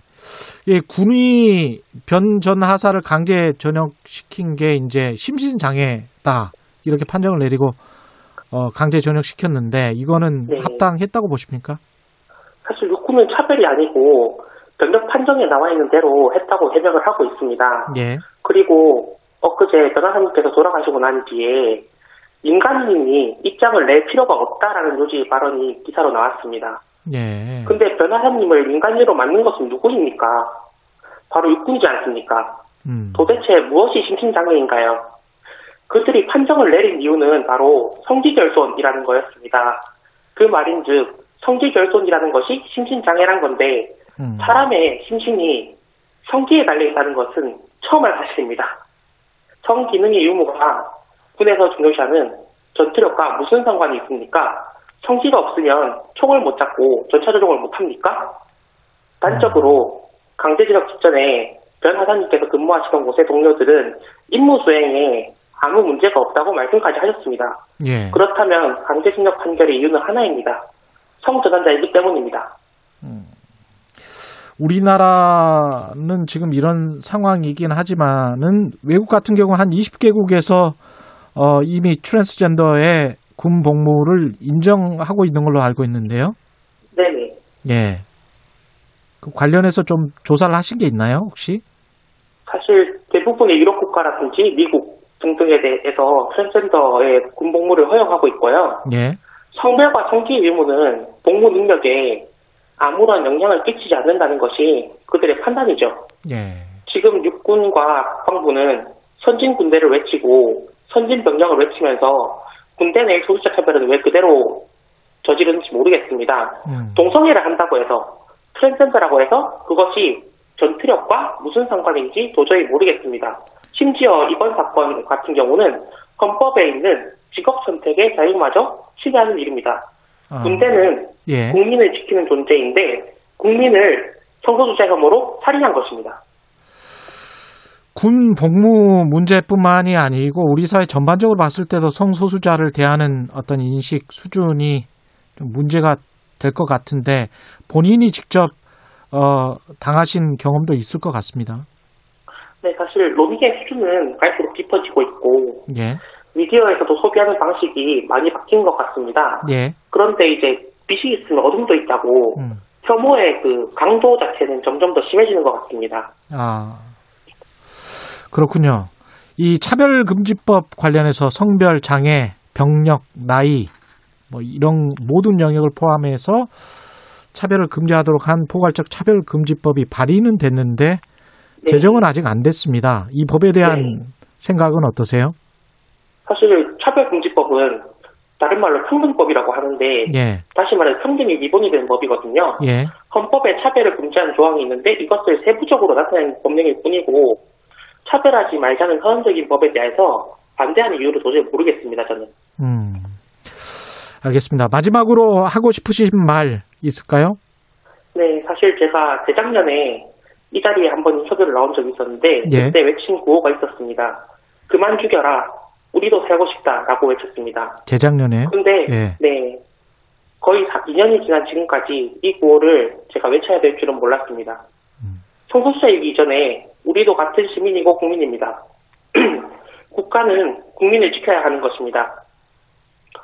예, 군이 변 전 하사를 강제 전역시킨 게 이제 심신장애다. 이렇게 판정을 내리고 어, 강제 전역시켰는데 이거는 네. 합당했다고 보십니까? 사실 육군은 차별이 아니고 변력 판정에 나와 있는 대로 했다고 해명을 하고 있습니다. 예. 그리고 엊그제 변호사님께서 돌아가시고 난 뒤에 민간인이 입장을 낼 필요가 없다라는 요지 발언이 기사로 나왔습니다. 예. 근데 변호사님을 민간인으로 맞는 것은 누구입니까? 바로 육군이지 않습니까? 음. 도대체 무엇이 심신장애인가요? 그들이 판정을 내린 이유는 바로 성기결손이라는 거였습니다. 그 말인즉 성기결손이라는 것이 심신장애란 건데 음. 사람의 심신이 성기에 달려 있다는 것은 처음 알 사실입니다. 성기능의 유무가 군에서 중요시하는 전투력과 무슨 상관이 있습니까? 성기가 없으면 총을 못 잡고 전차 조종을 못 합니까? 단적으로 강제징역 직전에 변 하사님께서 근무하시던 곳의 동료들은 임무 수행에 아무 문제가 없다고 말씀까지 하셨습니다. 예. 그렇다면 강제 징역 판결의 이유는 하나입니다. 성전환자이기 때문입니다. 우리나라는 지금 이런 상황이긴 하지만은 외국 같은 경우 한 20개국에서 어, 이미 트랜스젠더의 군 복무를 인정하고 있는 걸로 알고 있는데요. 네네. 예. 그 관련해서 좀 조사를 하신 게 있나요, 혹시? 사실 대부분의 유럽 국가라든지 미국 등등에 대해서 트랜스젠더의 군 복무를 허용하고 있고요. 예. 성별과 성기 의무는 복무 능력에 아무런 영향을 끼치지 않는다는 것이 그들의 판단이죠. 예. 지금 육군과 국방부는 선진 군대를 외치고 선진 병력을 외치면서 군대 내 소수자 차별은 왜 그대로 저지르는지 모르겠습니다. 음. 동성애를 한다고 해서 트랜스젠더라고 해서 그것이 전투력과 무슨 상관인지 도저히 모르겠습니다. 심지어 이번 사건 같은 경우는 헌법에 있는 직업 선택의 자유마저 침해하는 일입니다. 아, 문제는 예. 국민을 지키는 존재인데 국민을 성소수자 혐오로 살인한 것입니다. 군 복무 문제뿐만이 아니고 우리 사회 전반적으로 봤을 때도 성소수자를 대하는 어떤 인식 수준이 좀 문제가 될 것 같은데 본인이 직접 어, 당하신 경험도 있을 것 같습니다. 네, 사실 로밍의 수준은 갈수록 깊어지고 있고 예, 미디어에서도 소비하는 방식이 많이 바뀐 것 같습니다. 예, 그런데 이제 빛이 있으면 어둠도 있다고 음. 혐오의 그 강도 자체는 점점 더 심해지는 것 같습니다. 아 그렇군요. 이 차별금지법 관련해서 성별, 장애, 병력, 나이 뭐 이런 모든 영역을 포함해서 차별을 금지하도록 한 포괄적 차별금지법이 발의는 됐는데 네. 제정은 아직 안 됐습니다. 이 법에 대한 네. 생각은 어떠세요? 사실 차별금지법은 다른 말로 평등법이라고 하는데 예, 다시 말해 평등이 기본이 되는 법이거든요. 예, 헌법에 차별을 금지하는 조항이 있는데 이것을 세부적으로 나타낸 법령일 뿐이고 차별하지 말자는 서원적인 법에 대해서 반대하는 이유를 도저히 모르겠습니다. 저는. 음, 알겠습니다. 마지막으로 하고 싶으신 말 있을까요? 네, 사실 제가 재작년에 이 자리에 한번 인터뷰를 나온 적이 있었는데 예. 그때 외친 구호가 있었습니다. 그만 죽여라. 우리도 살고 싶다라고 외쳤습니다. 재작년에 근데 예. 네 거의 2년이 지난 지금까지 이 구호를 제가 외쳐야 될 줄은 몰랐습니다. 음. 성소수자이기 이전에 우리도 같은 시민이고 국민입니다. 국가는 국민을 지켜야 하는 것입니다.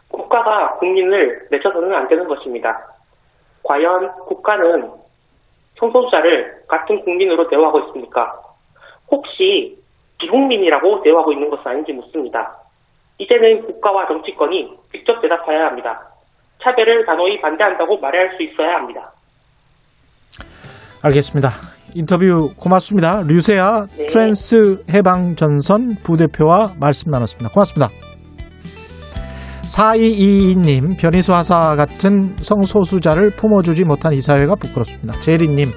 국가가 국민을 내쳐서는 안 되는 것입니다. 과연 국가는 성소수자를 같은 국민으로 대우하고 있습니까? 혹시 비국민이라고 대우하고 있는 것은 아닌지 묻습니다. 이제는 국가와 정치권이 직접 대답해야 합니다. 차별을 단호히 반대한다고 말해야 할수 있어야 합니다. 알겠습니다. 인터뷰 고맙습니다. 류세아 네. 트랜스 해방전선 부대표와 말씀 나눴습니다. 고맙습니다. 4222님, 변희수 하사 같은 성소수자를 품어주지 못한 이 사회가 부끄럽습니다. 제리님,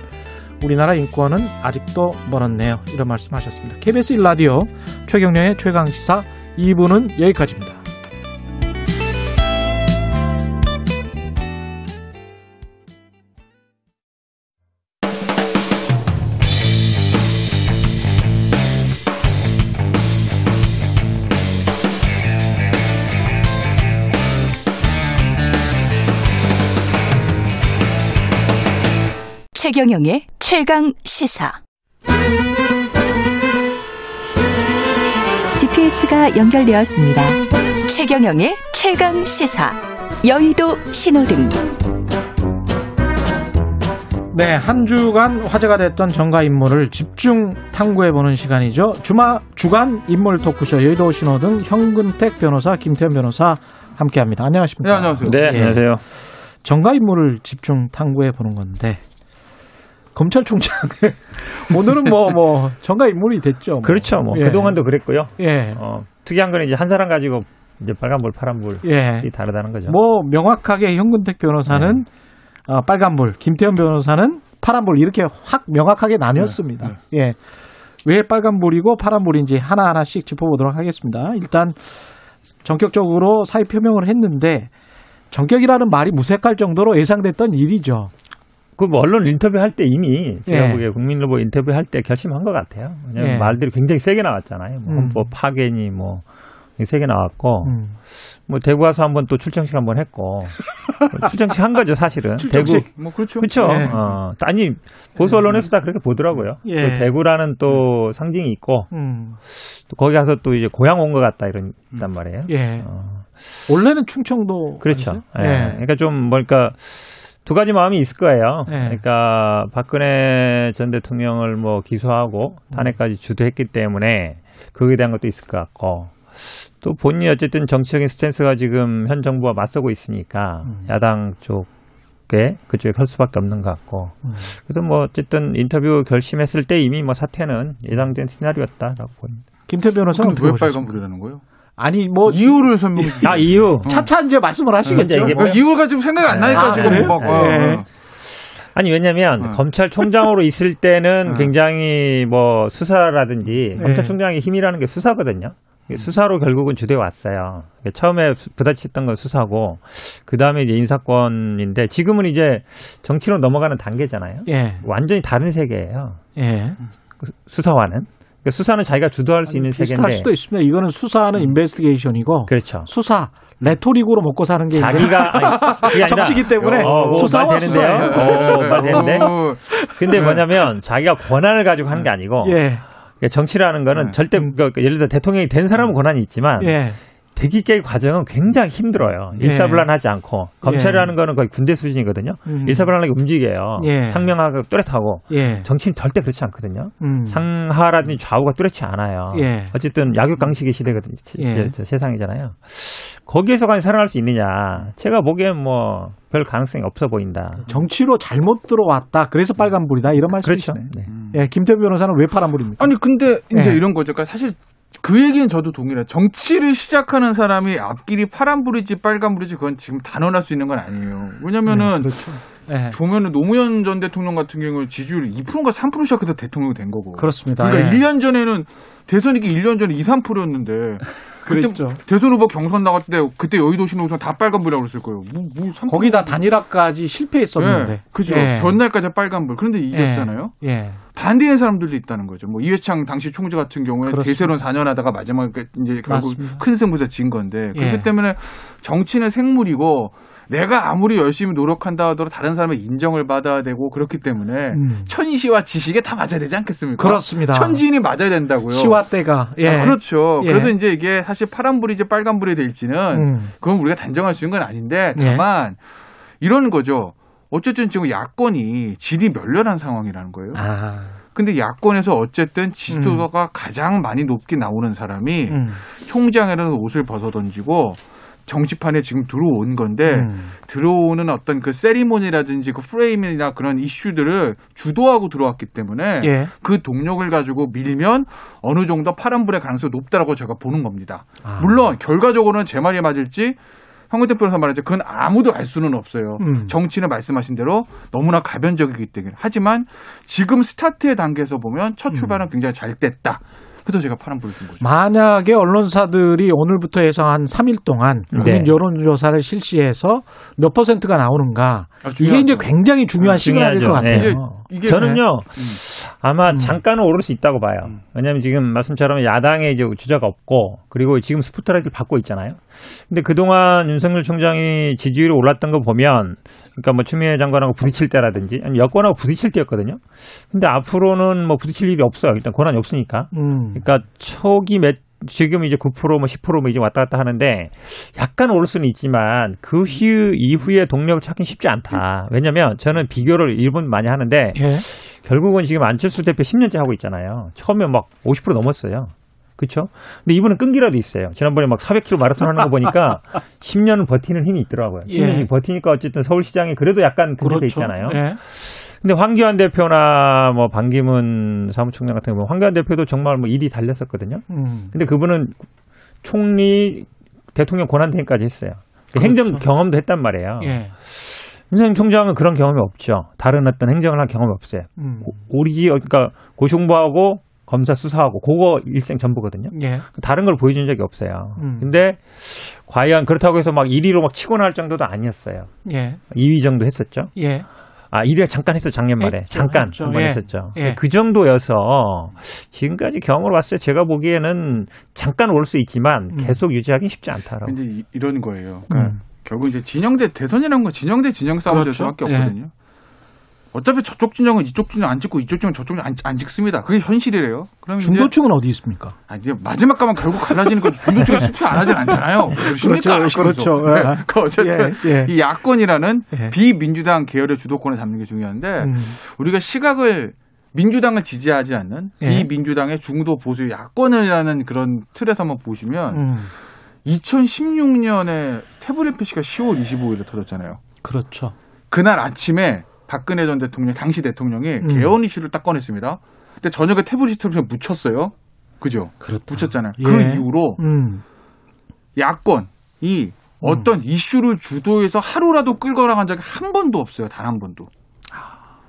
우리나라 인권은 아직도 멀었네요. 이런 말씀 하셨습니다. KBS 1라디오 최경령의 최강시사 2부는 여기까지입니다. 최경영의 최강 시사. GPS가 연결되었습니다. 최경영의 최강 시사. 여의도 신호등. 네, 한 주간 화제가 됐던 정가 인물을 집중 탐구해보는 시간이죠. 주마 주간 인물 토크쇼 여의도 신호등 현근택 변호사, 김태현 변호사 함께합니다. 안녕하십니까? 네, 안녕하세요. 네, 예. 안녕하세요. 정가 인물을 집중 탐구해 보는 건데 검찰총장 오늘은 뭐뭐 정가 인물이 됐죠. 뭐. 그렇죠. 뭐 예. 그동안도 그랬고요. 예. 어, 특이한 거는 이제 한 사람 가지고 이제 빨간불, 파란불이 예. 다르다는 거죠. 뭐 명확하게 현근택 변호사는 네. 어, 빨간불, 김태현 변호사는 파란불 이렇게 확 명확하게 나뉘었습니다. 네, 예. 왜 빨간불이고 파란불인지 하나하나씩 짚어보도록 하겠습니다. 일단 전격적으로 사의 표명을 했는데 전격이라는 말이 무색할 정도로 예상됐던 일이죠. 그뭐 언론 인터뷰 할 때 이미 제가 예. 보기에 국민일보 인터뷰 할 때 결심한 것 같아요. 왜냐하면 예. 말들이 굉장히 세게 나왔잖아요. 뭐 음. 헌법 파견이 뭐 세게 나왔고 음. 뭐 대구 가서 한번 또 출정식 한번 했고 뭐 출정식 한 거죠 사실은. 출정식. 대구 뭐 그렇죠. 그렇죠. 예. 어, 아니 보수 언론에서 다 그렇게 보더라고요. 예. 또 대구라는 또 상징이 있고 음. 또 거기 가서 또 이제 고향 온 것 같다 이런 단 말이에요. 예. 어, 원래는 충청도 그렇죠. 아니세요? 예. 그러니까 좀 뭐니까 두 가지 마음이 있을 거예요. 예. 그러니까 박근혜 전 대통령을 뭐 기소하고 음. 탄핵까지 주도했기 때문에 그거에 대한 것도 있을 것 같고 또 본인이 어쨌든 정치적인 스탠스가 지금 현 정부와 맞서고 있으니까 음. 야당 쪽에 그쪽에 갈 수밖에 없는 것 같고 음. 그래서 뭐 어쨌든 인터뷰 결심했을 때 이미 뭐 사태는 예상된 시나리오였다라고 보입니다. 김태 변호사는 왜 보셨습니까? 빨간 불이라는 거예요? 아니 뭐 이유를 설명해 주세요. 아 이유 차차 이제 말씀을 하시겠죠. 이제 이게 아, 이유가 지금 생각이 안 나니까 아, 지금 그래요? 막 어. 예. 아니 왜냐하면 어. 검찰총장으로 있을 때는 어. 굉장히 뭐 수사라든지 네. 검찰총장의 힘이라는 게 수사거든요. 수사로 결국은 주돼 왔어요. 처음에 수- 부딪혔던 건 수사고 그 다음에 이제 인사권인데 지금은 이제 정치로 넘어가는 단계잖아요. 예. 완전히 다른 세계예요. 예. 그 수사와는. 그러니까 수사는 자기가 주도할 수 있는 비슷할 세계인데 수도 있습니다. 이거는 수사는 인베스티게이션이고 그렇죠. 수사 레토릭으로 먹고 사는 게 자기가 아니, 정치기 때문에 어, 뭐 수사와. 수사예요. 어, 말 되는데. 오. 근데 네. 뭐냐면 자기가 권한을 가지고 하는 게 아니고 예. 그러니까 정치라는 거는 네. 절대 그, 그 예를 들어 대통령이 된 사람은 권한이 있지만 예. 깨 과정은 굉장히 힘들어요. 예. 일사불란하지 않고 검찰이라는 거는 거의 군대 수준이거든요. 음. 일사불란하게 움직여요. 예. 상명하고 뚜렷하고 예. 정치는 절대 그렇지 않거든요. 음. 상하라든지 좌우가 뚜렷이 않아요. 예. 어쨌든 약육강식의 시대거든요. 시- 예. 시- 세상이잖아요. 거기에서 과연 살아날 수 있느냐? 제가 보기엔 뭐 별 가능성이 없어 보인다. 정치로 잘못 들어왔다. 그래서 빨간불이다. 이런 그렇죠. 말씀이시네. 네. 예, 김태우 변호사는 왜 파란불입니까? 아니 근데 이제 예. 이런 거죠. 그러니까 사실 그 얘기는 저도 동일해요. 정치를 시작하는 사람이 앞길이 파란 불이지 빨간 불이지 그건 지금 단언할 수 있는 건 아니에요. 왜냐면은 그렇죠. 예. 보면은 노무현 전 대통령 같은 경우는 지지율이 2%인가 3% 시작해서 대통령이 된 거고. 그렇습니다. 그러니까 예. 1년 전에는 대선 이기 1년 전에 2, 3%였는데 그때. 대선 후보 경선 나갈 때 그때 여의도시 노선 다 빨간불이라고 그랬을 거예요. 뭐, 뭐 3%. 거기다 단일화까지 실패했었는데. 예, 그죠. 예. 전날까지 빨간불. 그런데 이겼잖아요. 예. 반대의 사람들도 있다는 거죠. 뭐 이회창 당시 총재 같은 경우에. 대세론 4년 하다가 마지막에 이제 결국 맞습니다. 큰 승부에서 진 건데 그렇기 예. 때문에 정치는 생물이고 내가 아무리 열심히 노력한다 하더라도 다른 사람의 인정을 받아야 되고 그렇기 때문에 음. 천시와 지식에 다 맞아야 되지 않겠습니까? 그렇습니다. 천지인이 맞아야 된다고요. 시와 때가. 예. 아, 그렇죠. 예. 그래서 이제 이게 사실 파란불이지 빨간불이 될지는 음. 그건 우리가 단정할 수 있는 건 아닌데 예. 다만 이런 거죠. 어쨌든 지금 야권이 질이 멸렬한 상황이라는 거예요. 아. 근데 야권에서 어쨌든 지지도가 가장 많이 높게 나오는 사람이 음. 총장이라는 옷을 벗어 던지고 정치판에 지금 들어온 건데 음. 들어오는 어떤 그 세리머니라든지 그 프레임이나 그런 이슈들을 주도하고 들어왔기 때문에 예. 그 동력을 가지고 밀면 어느 정도 파란불의 가능성이 높다라고 제가 보는 겁니다. 아. 물론 결과적으로는 제 말이 맞을지 황근태 변호사 말했죠. 그건 아무도 알 수는 없어요. 음. 정치는 말씀하신 대로 너무나 가변적이기 때문에. 하지만 지금 스타트의 단계에서 보면 첫 출발은 굉장히 잘 됐다. 그래서 제가 파란불을 준 거죠. 만약에 언론사들이 오늘부터 해서 한 3일 동안 국민 네. 여론조사를 실시해서 몇 퍼센트가 나오는가 아, 이게 이제. 굉장히 중요한 시그널일 것. 같아요. 네. 이게 저는요 아마 음. 잠깐은 오를 수 있다고 봐요. 왜냐하면 지금 말씀처럼 야당에 이제 주자가 없고 그리고 지금 스포트라이트를 받고 있잖아요. 근데 그동안 윤석열 총장이 지지율이 올랐던 거 보면 그러니까 뭐 추미애 장관하고 부딪힐 때라든지 아니면 여권하고 부딪힐 때였거든요. 근데 앞으로는 뭐 부딪힐 일이 없어요. 일단 권한이 없으니까. 음. 그러니까 초기 몇 지금 이제 9%뭐 10%뭐 이제 왔다 갔다 하는데 약간 오를 수는 있지만 그 후, 이후에 동력을 찾기 쉽지 않다. 왜냐면 저는 비교를 일본 많이 하는데 예. 결국은 지금 안철수 대표 10년째 하고 있잖아요. 처음에 막 50% 넘었어요. 그렇죠? 근데 이분은 끈기라도 있어요. 지난번에 막 400km 마라톤 하는 거 보니까 10년은 버티는 힘이 있더라고요. 10년이 예. 버티니까 어쨌든 서울시장이 그래도 약간 근접해 그렇죠. 있잖아요. 예. 근데 황교안 대표나 뭐 반기문 사무총장 같은 경우 황교안 대표도 정말 뭐 일이 달렸었거든요. 음. 근데 그분은 총리 대통령 권한대행까지 했어요. 그 행정 경험도 했단 말이에요. 그렇죠. 예. 윤석열 총장은 그런 경험이 없죠. 다른 어떤 행정을 한 경험이 없어요. 음. 오리지 그러니까 고시공부하고 검사 수사하고 그거 일생 전부거든요. 예. 다른 걸 보여준 적이 없어요. 음. 근데 과연 그렇다고 해서 막 1위로 막 치고 나갈 정도도 아니었어요. 예. 2위 정도 했었죠. 예. 아, 1위 잠깐 했어 작년 말에. 했죠, 잠깐 했죠. 한번 예. 했었죠. 예. 그 정도여서 지금까지 경험을 봤을 때 제가 보기에는 잠깐 올 수 있지만 음. 계속 유지하기 쉽지 않다라고. 이제 이- 이런 거예요. 그러니까 음. 결국 이제 진영대 대선이라는 건 진영대 진영 싸움이 될 그렇죠. 수밖에 예. 없거든요. 어차피 저쪽 진영은 이쪽 진영 안 찍고 이쪽 진영 저쪽 진영 안, 안 찍습니다. 그게 현실이래요. 그럼 중도층은 어디 있습니까? 아, 이제 마지막 가면 결국 갈라지는 거죠. 중도층이 수표 안 하진 않잖아요. 그러십니까? 그렇죠, 그렇죠. 네. 예. 그 어쨌든 예, 예. 이 야권이라는 예. 비민주당 계열의 주도권을 잡는 게 중요한데 음. 우리가 시각을 민주당을 지지하지 않는 예. 이 민주당의 중도 보수 야권이라는 그런 틀에서 한번 보시면 음. 2016년에 태블릿 PC가 10월 25일에 터졌잖아요. 그렇죠. 그날 아침에 박근혜 전 대통령, 당시 대통령이 음. 개헌 이슈를 딱 꺼냈습니다. 근데 저녁에 태블릿 TV에 묻혔어요. 그죠? 그렇다. 묻혔잖아요. 예. 그 이후로 음. 야권이 어떤 이슈를 주도해서 하루라도 끌고 나간 적이 한 번도 없어요. 단 한 번도.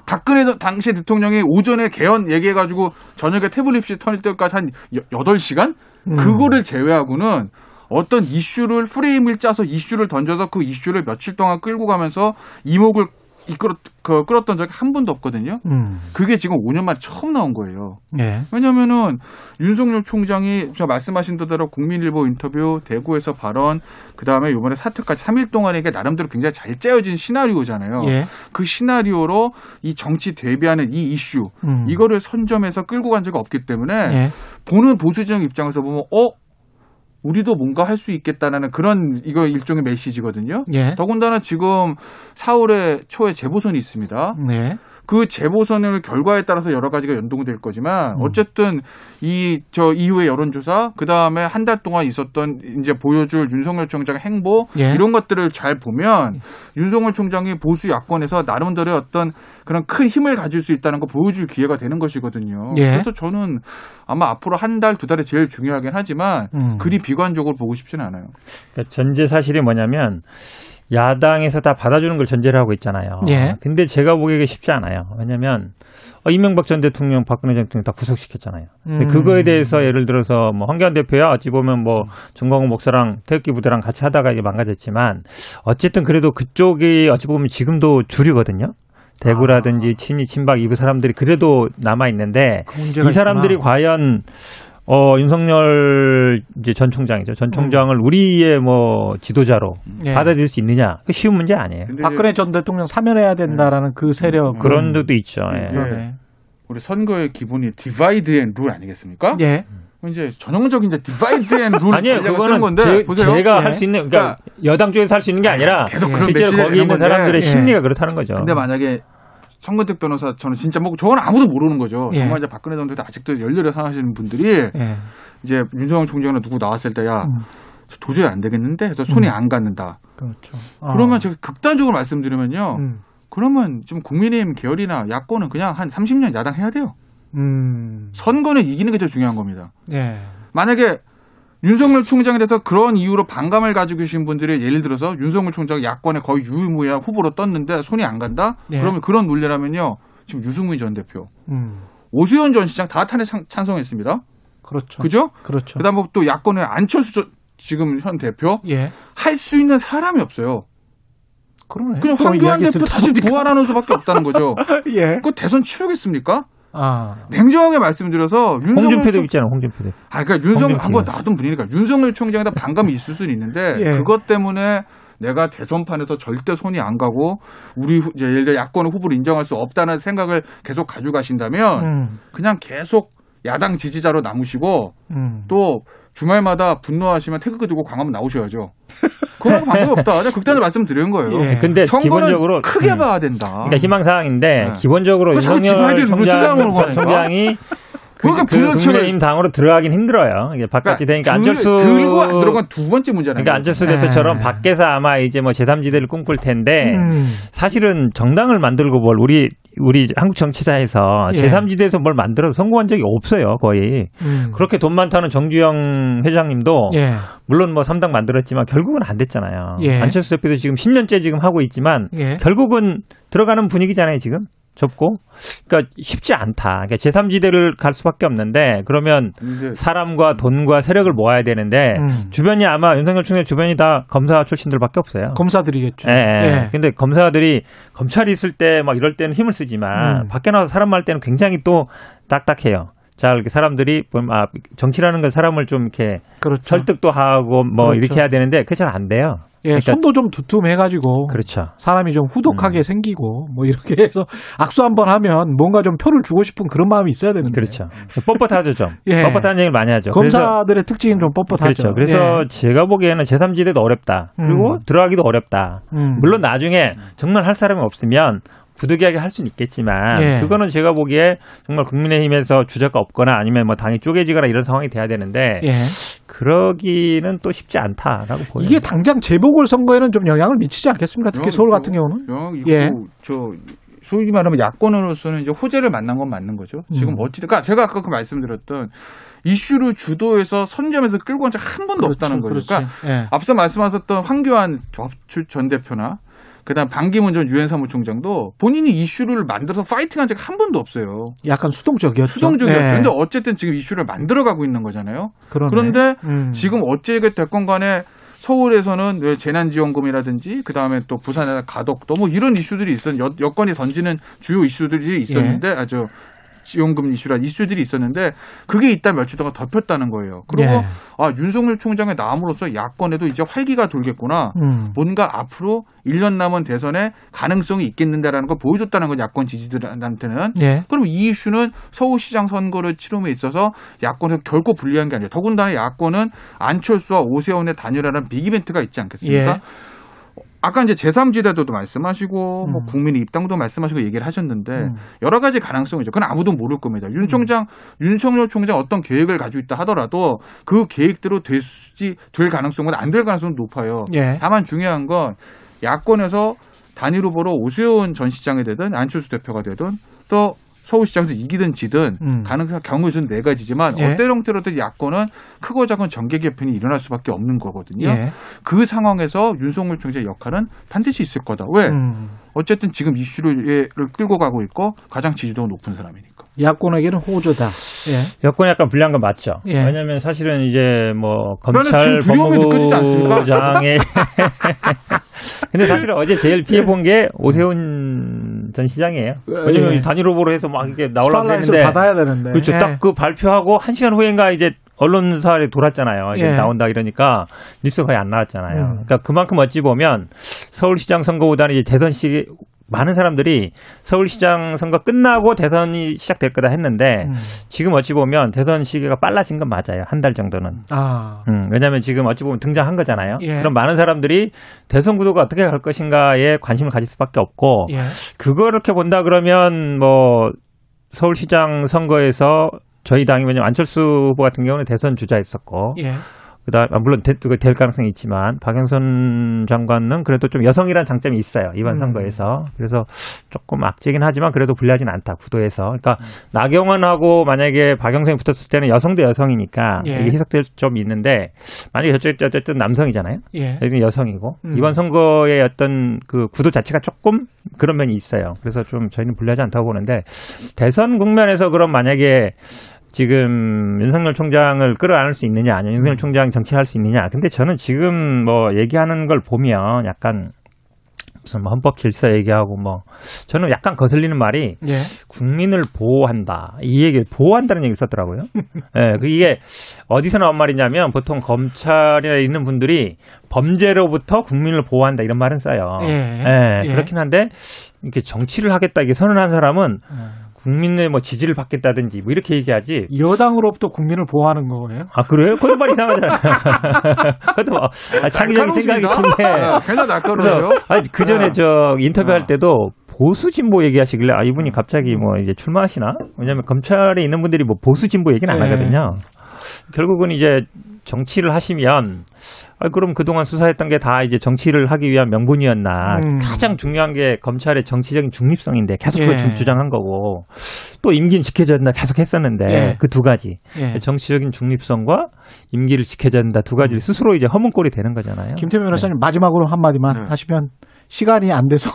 박근혜 당시 대통령이 오전에 개헌 얘기해가지고 저녁에 태블릿이 터질 때까지 한 8시간? 음. 그거를 제외하고는 어떤 이슈를 프레임을 짜서 이슈를 던져서 그 이슈를 며칠 동안 끌고 가면서 이목을 이끌어 그, 끌었던 적이 한 번도 없거든요. 음. 그게 지금 5년 만에 처음 나온 거예요. 예. 왜냐면은 윤석열 총장이 저 말씀하신 대로 국민일보 인터뷰, 대구에서 발언, 그 다음에 이번에 사퇴까지 3일 동안에 이게 나름대로 굉장히 잘 짜여진 시나리오잖아요. 예. 그 시나리오로 이 정치 대비하는 이 이슈, 음. 이거를 선점해서 끌고 간 적이 없기 때문에 예. 보는 보수진영 입장에서 보면 어 우리도 뭔가 할 수 있겠다라는 그런 이거 일종의 메시지거든요. 예. 더군다나 지금 4월에 초에 재보선이 있습니다. 네. 그 재보선의 결과에 따라서 여러 가지가 연동될 거지만 음. 어쨌든 이 저 이후의 여론조사 그 다음에 한 달 동안 있었던 이제 보여줄 윤석열 총장의 행보 예. 이런 것들을 잘 보면 윤석열 총장이 보수 야권에서 나름대로의 어떤 그런 큰 힘을 가질 수 있다는 거 보여줄 기회가 되는 것이거든요. 예. 그래서 저는 아마 앞으로 한 달 두 달이 제일 중요하긴 하지만 음. 그리 비관적으로 보고 싶지는 않아요. 그러니까 전제 사실이 뭐냐면 야당에서 다 받아주는 걸 전제를 하고 있잖아요. 예. 근데 제가 보기에 쉽지 않아요. 왜냐면 어, 이명박 전 대통령, 박근혜 전 대통령 다 구속시켰잖아요. 음. 그거에 대해서 예를 들어서 뭐 황교안 대표야 어찌 보면 뭐 정광훈 목사랑 태극기 부대랑 같이 하다가 이게 망가졌지만 어쨌든 그래도 그쪽이 어찌 보면 지금도 주류거든요. 대구라든지 친이 친박 이그 사람들이 그래도 남아 있는데 그 이 사람들이 있구나. 과연 어 윤석열 이제 전 총장이죠. 전 총장을 우리의 뭐 지도자로 예. 받아들일 수 있느냐? 그 쉬운 문제 아니에요. 박근혜 전 대통령 사면해야 된다라는 그 세력 그런 데도 있죠. 예. 그러네. 우리 선거의 기본이 divide and rule 아니겠습니까? 예. 이제 전형적인 이제 divide and rule. 아니에요. 그거는 건데 제, 보세요. 제가 예. 할수 있는 그러니까 여당 쪽에서 할 수 있는 게 아니라 실제로 거기 있는 건데. 사람들의 예. 심리가 그렇다는 거죠. 근데 만약에 성근택 변호사 저는 진짜 뭐 저건 아무도 모르는 거죠. 예. 정말 이제 박근혜 전 대통령 아직도 열렬히 사랑하시는 분들이 예. 이제 윤석열 총장이나 누구 나왔을 때야 음. 도저히 안 되겠는데 해서 손이 음. 안 갖는다. 그렇죠. 어. 그러면 제가 극단적으로 말씀드리면요. 음. 그러면 좀 국민의힘 계열이나 야권은 그냥 한 30년 야당 해야 돼요. 음. 선거는 이기는 게 제일 중요한 겁니다. 예. 만약에 윤석열 총장에 대해서 그런 이유로 반감을 가지고 계신 분들이 예를 들어서 윤석열 총장 야권의 거의 유일무이한 후보로 떴는데 손이 안 간다? 예. 그러면 그런 논리라면요. 지금 유승민 전 대표, 음. 오세훈 전 시장 다 탄핵 찬- 찬성했습니다. 그렇죠. 그죠? 그렇죠. 그다음 또 야권의 안철수 전- 지금 현 대표 예. 할 수 있는 사람이 없어요. 그러네. 그냥 황교안 대표 다시. 부활하는 수밖에 없다는 거죠. 예. 그 대선 치르겠습니까? 아. 냉정하게 말씀드려서 홍준표 총... 대표 있잖아요. 홍준표 대표. 아, 그러니까 윤석열 홍준표. 한번 놔둔 분이니까 윤석열 총장에다 반감이 있을 수는 있는데 예. 그것 때문에 내가 대선판에서 절대 손이 안 가고 우리 예를 들어 야권의 후보를 인정할 수 없다는 생각을 계속 가져가신다면 음. 그냥 계속 야당 지지자로 남으시고 음. 또 주말마다 분노하시면 태극기 들고 광화문 나오셔야죠. 그건 방법이 없다. 그냥 극단을 말씀드리는 거예요. 예. 근데 선거는 기본적으로 크게 음. 봐야 된다. 그러니까 희망 사항인데 네. 기본적으로 윤석열 총장. 총장이 그, 그러니까 그 분열체를- 국민의힘 당으로 들어가긴 힘들어요. 이게 바깥이 되니까 들- 안철수 들고 안 들어간 두 번째 문제는 그러니까 안철수 네. 대표처럼 밖에서 아마 이제 뭐 제3지대를 꿈꿀 텐데 음. 사실은 정당을 만들고 뭘 우리 우리 한국 정치사에서 예. 제3지대에서 뭘 만들어 성공한 적이 없어요 거의 음. 그렇게 돈 많다는 정주영 회장님도 예. 물론 뭐 3당 만들었지만 결국은 안 됐잖아요. 예. 안철수 대표도 지금 10년째 지금 하고 있지만 예. 결국은 들어가는 분위기잖아요 지금 접고 그러니까 쉽지 않다. 그러니까 제3지대를 갈 수밖에 없는데 그러면 사람과 돈과 세력을 모아야 되는데 음. 주변이 아마 윤석열 총장 주변이 다 검사 출신들밖에 없어요. 검사들이겠죠. 예, 예. 예. 근데 검사들이 검찰이 있을 때 막 이럴 때는 힘을 쓰지만 음. 밖에 나와서 사람 말 때는 굉장히 또 딱딱해요. 자, 이렇게 사람들이 아, 정치라는 건 사람을 좀 이렇게 그렇죠. 설득도 하고 뭐 그렇죠. 이렇게 해야 되는데 그게 잘 안 돼요. 예, 그러니까- 손도 좀 두툼해가지고 그렇죠. 사람이 좀 후독하게 생기고 뭐 이렇게 해서 악수 한번 하면 뭔가 좀 표를 주고 싶은 그런 마음이 있어야 되는데 그렇죠. 뻣뻣하죠 좀. 예. 뻣뻣한 얘기를 많이 하죠. 검사들의 특징은 좀 뻣뻣하죠. 그렇죠. 그래서 제가 보기에는 제3지대도 어렵다. 그리고 음. 들어가기도 어렵다. 음. 물론 나중에 정말 할 사람이 없으면 부득이하게 할 수는 있겠지만 예. 그거는 제가 보기에 정말 국민의힘에서 주자가 없거나 아니면 뭐 당이 쪼개지거나 이런 상황이 돼야 되는데 예. 그러기는 또 쉽지 않다라고 보여요. 이게 당장 재보궐 선거에는 좀 영향을 미치지 않겠습니까? 특히 서울. 같은 경우는 영향 있고 예. 저 소위 말하면 야권으로서는 이제 호재를 만난 건 맞는 거죠. 지금 음. 어찌든 그러니까 제가 아까 그 말씀드렸던 이슈를 주도해서 선점해서 끌고 간적한 번도 없다는 거죠. 그렇지. 그러니까 예. 앞서 말씀하셨던 황교안 전 대표나 그다음 반기문 전 유엔 사무총장도 본인이 이슈를 만들어서 파이팅한 적이 한 번도 없어요. 약간 수동적이었죠. 수동적이었죠. 네. 근데 어쨌든 지금 이슈를 만들어가고 있는 거잖아요. 그러네. 그런데 음. 지금 어찌게 됐건 간에 서울에서는 왜 재난지원금이라든지 그 다음에 또 부산에서 가덕도 뭐 이런 이슈들이 있었 여, 여건이 던지는 주요 이슈들이 있었는데 예. 아주 지원금 이슈라 이슈들이 있었는데 그게 있다 며칠 동안 덮였다는 거예요. 그리고 예. 아 윤석열 총장의 나옴으로써 야권에도 이제 활기가 돌겠구나. 음. 뭔가 앞으로 1년 남은 대선에 가능성이 있겠는데라는 걸 보여줬다는 건 야권 지지들한테는. 예. 그럼 이 이슈는 서울시장 선거를 치름에 있어서 야권에서 결코 불리한 게 아니에요. 더군다나 야권은 안철수와 오세훈의 단일화라는 빅이벤트가 있지 않겠습니까? 예. 아까 이제 제3지대도도 말씀하시고 뭐 음. 국민의 입당도 말씀하시고 얘기를 하셨는데 음. 여러 가지 가능성이죠. 그건 아무도 모를 겁니다. 윤 총장, 윤석열 총장 어떤 계획을 가지고 있다 하더라도 그 계획대로 될지 될 가능성은 안 될 가능성은 높아요. 예. 다만 중요한 건 야권에서 단일 후보로 오세훈 전 시장이 되든 안철수 대표가 되든 또 서울시장에서 이기든 지든 음. 가능한 경우의 수는 네 가지지만 예. 어떤 형태로든 야권은 크고 작은 정계 개편이 일어날 수밖에 없는 거거든요. 예. 그 상황에서 윤석열 총장의 역할은 반드시 있을 거다. 왜? 음. 어쨌든 지금 이슈를 끌고 가고 있고 가장 지지도가 높은 사람이니까. 야권에게는 호조다. 예. 여건이 약간 불리한 건 맞죠. 예. 왜냐하면 사실은 이제 뭐 검찰 지금 두려움이 느껴지지 않습니까? 법무부장의 근데 사실은 어제 제일 피해 본 게 오세훈 전 시장이에요. 왜냐면 예. 단일 후보로 해서 막 이렇게 나오려고 스팟라이트를 했는데 받아야 되는데. 그렇죠. 예. 딱그 발표하고 한 시간 후인가 이제 언론사에 돌았잖아요. 이제 예. 나온다 이러니까 뉴스 거의 안 나왔잖아요. 음. 그러니까 그만큼 어찌 보면 서울시장 선거보다는 이제 대선 시 많은 사람들이 서울시장 선거 끝나고 대선이 시작될 거다 했는데 음. 지금 어찌 보면 대선 시기가 빨라진 건 맞아요. 한 달 정도는. 아. 음, 왜냐하면 지금 어찌 보면 등장한 거잖아요. 예. 그럼 많은 사람들이 대선 구도가 어떻게 갈 것인가에 관심을 가질 수밖에 없고 예. 그거 이렇게 본다 그러면 뭐 서울시장 선거에서 저희 당이 왜냐면 안철수 후보 같은 경우는 대선 주자였었고 예. 그다음 아, 물론 대, 그될 가능성이 있지만 박영선 장관은 그래도 좀 여성이라는 장점이 있어요 이번 음. 선거에서 그래서 조금 악재긴 하지만 그래도 불리하진 않다 구도에서 그러니까 나경원하고 만약에 박영선이 붙었을 때는 여성도 여성이니까 예. 이게 해석될 점이 있는데 만약에 저쪽이 어쨌든 남성이잖아요 예. 여기는 여성이고 음. 이번 선거의 어떤 그 구도 자체가 조금 그런 면이 있어요. 그래서 좀 저희는 불리하지 않다고 보는데 대선 국면에서 그럼 만약에 지금 윤석열 총장을 끌어안을 수 있느냐, 아니면 윤석열 총장 정치할 수 있느냐. 근데 저는 지금 뭐 얘기하는 걸 보면 약간 무슨 뭐 헌법 질서 얘기하고 뭐 저는 약간 거슬리는 말이 예. 국민을 보호한다. 이 얘기를 보호한다는 얘기를 썼더라고요. 예, 그 이게 어디서 나온 말이냐면 보통 검찰에 있는 분들이 범죄로부터 국민을 보호한다 이런 말은 써요. 예. 예, 예. 그렇긴 한데 이렇게 정치를 하겠다 이게 선언한 사람은 국민의 뭐 지지를 받겠다든지 뭐 이렇게 얘기하지. 여당으로부터 국민을 보호하는 거예요? 아 그래요? 그것도 말 이상하잖아요. 그것도 뭐 아, 창의적인 생각이신데. 아, 괜찮아 날카로워요. 그 전에 저 인터뷰할 어. 때도 보수 진보 얘기하시길래 아 이분이 갑자기 뭐 이제 출마하시나? 왜냐면 검찰에 있는 분들이 뭐 보수 진보 얘기는 안 네. 하거든요. 결국은 이제 정치를 하시면 아 그럼 그동안 수사했던 게 다 이제 정치를 하기 위한 명분이었나? 음. 가장 중요한 게 검찰의 정치적인 중립성인데 계속 예. 그걸 주- 주장한 거고 또 임기는 된다 계속 했었는데 예. 그두 가지 예. 정치적인 중립성과 임기를 지켜져야 된다 두 가지를 스스로 이제 허문꼴이 되는 거잖아요. 김태민 변호사님 마지막으로 한 마디만 네. 하시면 시간이 안 돼서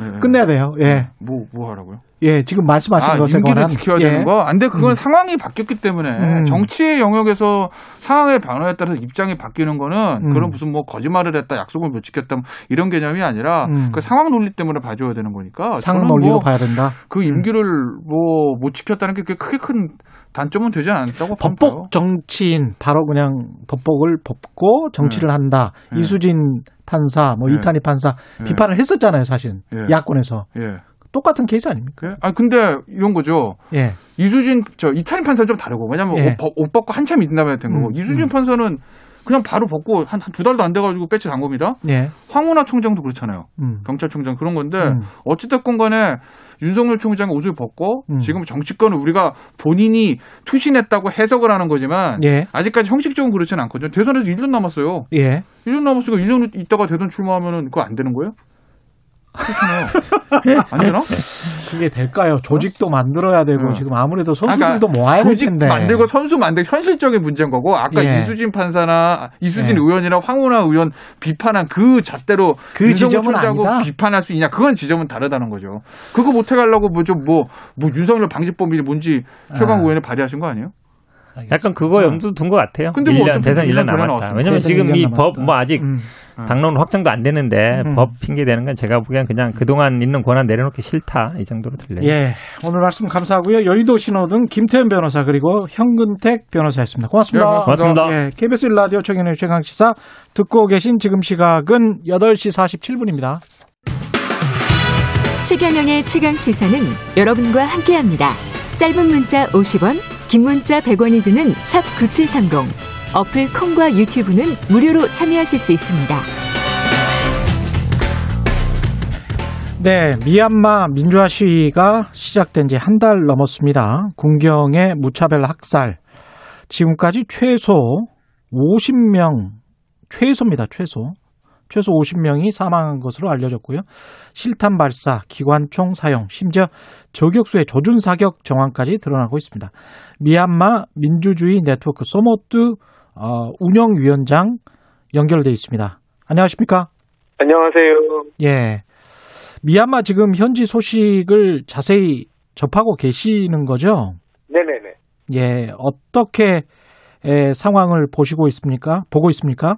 네. 끝내야 돼요. 예. 뭐, 뭐 하라고요? 예, 지금 말씀하신 아, 것에 임기를 관한 지켜야 예. 되는 거? 안 돼. 그건 음. 상황이 바뀌었기 때문에 음. 정치의 영역에서 상황의 변화에 따라서 입장이 바뀌는 거는 음. 그런 무슨 뭐 거짓말을 했다, 약속을 못 지켰다 뭐 이런 개념이 아니라 음. 그 상황 논리 때문에 봐줘야 되는 거니까 상황 논리로 뭐 봐야 된다. 그 임기를 뭐 못 지켰다는 게 그게 크게 큰 단점은 되지 않았다고 봐요. 법복 정치인 바로 그냥 법복을 법고 정치를 한다. 네. 이수진 판사, 뭐 네. 이탄희 판사 네. 비판을 했었잖아요, 사실 예. 야권에서 예. 똑같은 케이스 아닙니까? 아 근데 이런 거죠. 예, 이수진 저 이탄희 판사는 좀 다르고 왜냐면 예. 옷, 벗- 옷 벗고 한참 있는 다음에 된 거고 음, 이수진 음. 판사는 그냥 바로 벗고 한 두 달도 안 돼가지고 배치 단 겁니다. 예, 황운하 총장도 그렇잖아요. 음, 경찰총장 그런 건데 음. 어찌됐건 간에 윤석열 총장이 옷을 벗고 음. 지금 정치권을 우리가 본인이 투신했다고 해석을 하는 거지만 예, 아직까지 형식적으로 그렇지는 않거든요. 대선에서 1년 남았어요. 예. 1년 남았으니까 1년 있다가 대선 출마하면은 그거 안 되는 거예요? 그렇잖아요. 안 되나? 그게 될까요? 조직도 만들어야 되고 어. 지금 아무래도 선수들도 그러니까 모아야 될 조직 텐데. 만들고 선수 만들고 현실적인 문제인 거고 아까 예. 이수진 판사나 이수진 예. 의원이나 황운하 의원 비판한 그 잣대로 그 지점은 아니다? 비판할 수 있냐 그건 지점은 다르다는 거죠. 그거 못해 가려고 뭐 좀뭐뭐 윤석열 방지법이 뭔지 최강 아. 의원이 발의하신 거 아니에요? 약간 그거 염두 둔 것 같아요. 근데 뭐 1년, 어차피 대선 1년 1년 전에 남았다. 나왔어요. 왜냐면 지금 1년 이. 법 뭐 아직 음. 당론 확정도 안 됐는데 음. 법 핑계 대는 건 제가 보기엔 그냥 그동안 있는 권한 내려놓기 싫다 이 정도로 들려요. 예, 오늘 말씀 감사하고요. 여의도 신호등 김태현 변호사 그리고 현근택 변호사였습니다. 고맙습니다. 네, 고맙습니다. 예, KBS 라디오 최경의 최강 시사 듣고 계신 지금 시각은 8시 47분입니다. 최경영의 최강 시사는 여러분과 함께합니다. 짧은 문자 50원, 긴 문자 100원이 드는 샵 9730. 어플 콩과 유튜브는 무료로 참여하실 수 있습니다. 네, 미얀마 민주화 시위가 시작된 지 한 달 넘었습니다. 군경의 무차별 학살. 지금까지 최소 50명, 최소입니다, 최소. 최소 50명이 사망한 것으로 알려졌고요. 실탄 발사, 기관총 사용, 심지어 저격수의 조준 사격 정황까지 드러나고 있습니다. 미얀마 민주주의 네트워크 소모트 어, 운영위원장 연결돼 있습니다. 안녕하십니까? 안녕하세요. 예. 미얀마 지금 현지 소식을 자세히 접하고 계시는 거죠? 네네네. 예. 어떻게 에, 상황을 보시고 있습니까? 보고 있습니까?